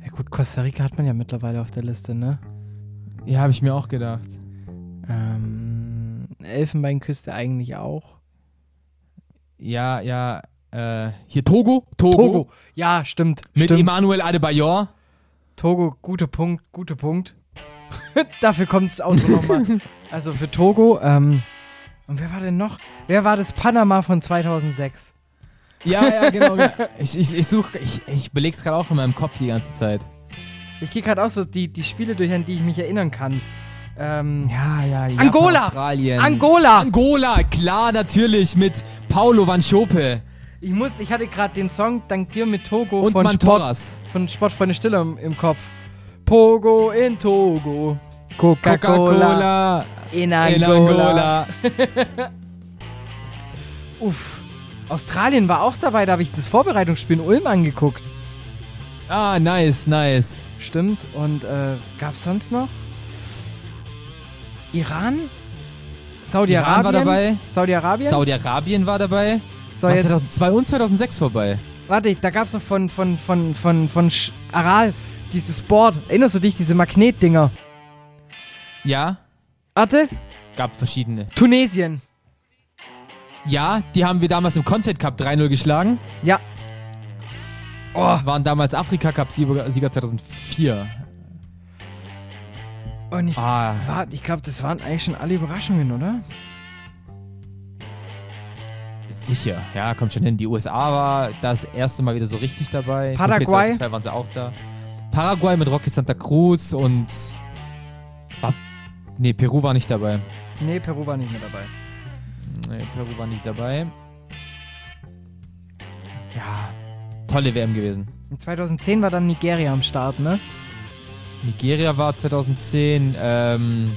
Speaker 3: ja gut, Costa Rica hat man ja mittlerweile auf der Liste, ne?
Speaker 4: Ja, habe ich mir auch gedacht.
Speaker 3: Elfenbeinküste eigentlich auch.
Speaker 4: Ja, ja. Äh, hier Togo. Togo.
Speaker 3: Togo. Ja, stimmt.
Speaker 4: Mit
Speaker 3: stimmt.
Speaker 4: Emmanuel Adebayor.
Speaker 3: Togo, guter Punkt, guter Punkt. Dafür kommt es auch so nochmal. Also für Togo, ähm, und wer war denn noch? Wer war das Panama von 2006?
Speaker 4: Ja, ja, genau. ich ich, ich suche, ich, ich beleg's gerade auch in meinem Kopf die ganze Zeit.
Speaker 3: Ich gehe gerade auch so die, die Spiele durch, an die ich mich erinnern kann. Ähm,
Speaker 4: Ja, ja, Japan,
Speaker 3: Angola!
Speaker 4: Australien.
Speaker 3: Angola!
Speaker 4: Angola, klar, natürlich, mit Paulo Van Schope
Speaker 3: Ich muss, ich hatte gerade den Song Dank dir mit Togo
Speaker 4: und
Speaker 3: von Sport, von Sportfreunde Stiller im, im Kopf. Pogo in Togo. Coca-Cola
Speaker 4: Coca-Cola
Speaker 3: in
Speaker 4: in
Speaker 3: Angola.
Speaker 4: Angola.
Speaker 3: Uff. Australien war auch dabei, da habe ich das Vorbereitungsspiel in Ulm angeguckt.
Speaker 4: Ah, nice, nice.
Speaker 3: Stimmt. Und äh, gab's sonst noch? Iran? Saudi-Arabien?
Speaker 4: War dabei.
Speaker 3: Saudi-Arabien?
Speaker 4: Saudi-Arabien war dabei.
Speaker 3: so,
Speaker 4: War
Speaker 3: jetzt,
Speaker 4: 2002 und 2006 vorbei.
Speaker 3: warte, da gab's noch von, von, von, von, von Sch Aral dieses Board. Erinnerst du dich, diese Magnetdinger?
Speaker 4: Ja,
Speaker 3: Warte,
Speaker 4: gab verschiedene.
Speaker 3: Tunesien.
Speaker 4: Ja, die haben wir damals im Content Cup 3-0 geschlagen.
Speaker 3: Ja. Oh,
Speaker 4: Waren damals Afrika Cup Sieger Sieger 2004.
Speaker 3: und ich,
Speaker 4: Ah,
Speaker 3: war, ich glaube, das waren eigentlich schon alle Überraschungen, oder?
Speaker 4: sicher. Ja, kommt schon hin. Die USA war das erste Mal wieder so richtig dabei.
Speaker 3: Paraguay?
Speaker 4: 2002 waren sie auch da. Paraguay mit Rocky Santa Cruz und. War, nee, Peru war nicht dabei.
Speaker 3: Nee, Peru war nicht mehr dabei.
Speaker 4: Nee, Peru war nicht dabei. Ja, tolle WM gewesen.
Speaker 3: Und 2010 war dann Nigeria am Start, ne?
Speaker 4: Nigeria war 2010. Ähm,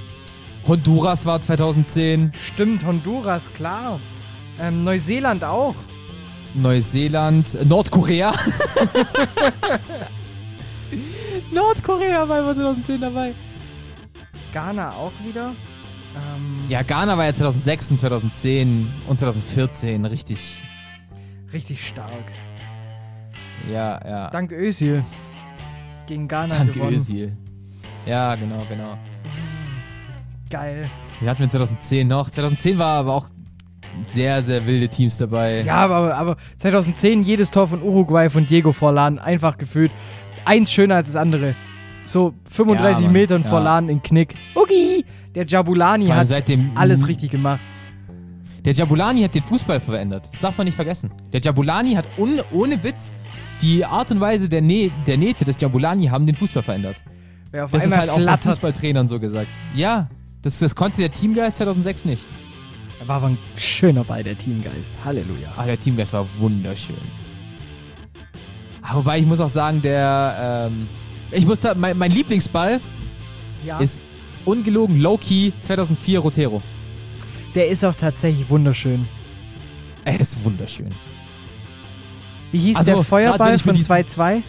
Speaker 4: Honduras war 2010.
Speaker 3: Stimmt, Honduras, klar. Ähm, Neuseeland auch.
Speaker 4: Neuseeland. Nordkorea. Nordkorea war 2010 dabei.
Speaker 3: Ghana auch wieder. Ähm,
Speaker 4: Ja, Ghana war ja 2006 und 2010 und 2014 richtig.
Speaker 3: Richtig stark.
Speaker 4: Ja, ja.
Speaker 3: Dank Özil. Gegen Ghana
Speaker 4: Danke,
Speaker 3: gewonnen.
Speaker 4: Özil. Ja, genau, genau.
Speaker 3: Geil.
Speaker 4: Wir hatten wir 2010 noch. 2010 war aber auch sehr, sehr wilde Teams dabei.
Speaker 3: Ja, aber, aber 2010 jedes Tor von Uruguay von Diego Forlan einfach gefühlt eins schöner als das andere. So 35
Speaker 4: Ja, Mann,
Speaker 3: Metern
Speaker 4: ja.
Speaker 3: Forlan in Knick. Ugi! Der Jabulani hat
Speaker 4: seitdem-
Speaker 3: alles richtig gemacht.
Speaker 4: Der Jabulani hat den Fußball verändert. Das darf man nicht vergessen. Der Jabulani hat un, ohne Witz die Art und Weise der, Nä der Nähte des Jabulani haben den Fußball verändert.
Speaker 3: Wer auf
Speaker 4: Das ist halt auch von. Fußballtrainern so gesagt. Ja, das, das konnte der Teamgeist 2006 nicht.
Speaker 3: Er war aber ein schöner Ball, der Teamgeist. Halleluja.
Speaker 4: Ah, der Teamgeist war wunderschön. Ah, wobei ich muss auch sagen, der, ähm, ich muss da, mein, mein Lieblingsball
Speaker 3: Ja.
Speaker 4: ist ungelogen Low-Key 2004 Rotero.
Speaker 3: Der ist auch tatsächlich wunderschön.
Speaker 4: Er ist wunderschön.
Speaker 3: Wie hieß
Speaker 4: Also,
Speaker 3: der Feuerball von
Speaker 4: diesen-
Speaker 3: 2-2?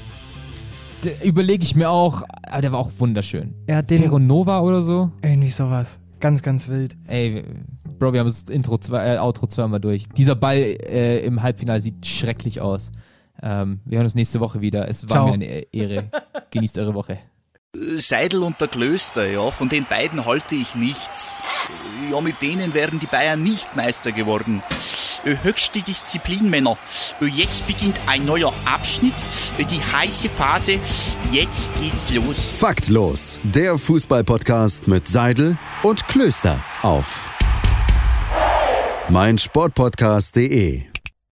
Speaker 4: Überlege ich mir auch, aber der war auch wunderschön.
Speaker 3: Er hat den.
Speaker 4: Ferronova oder so?
Speaker 3: Irgendwie sowas. Ganz, ganz wild.
Speaker 4: Ey, Bro, wir haben das Intro zwei, äh, Outro zweimal durch. Dieser Ball äh, im Halbfinale sieht schrecklich aus. Ähm, wir hören uns nächste Woche wieder. Es war
Speaker 3: Ciao.
Speaker 4: mir eine Ehre. Genießt eure Woche.
Speaker 1: Seidel und der Klöster, ja, von den beiden halte ich nichts. Ja, mit denen wären die Bayern nicht Meister geworden. Äh, Höchste Disziplin, Männer. Äh, Jetzt beginnt ein neuer Abschnitt, äh, die heiße Phase. Jetzt geht's los.
Speaker 2: Faktlos, der Fußballpodcast mit Seidel und Klöster auf meinsportpodcast.de.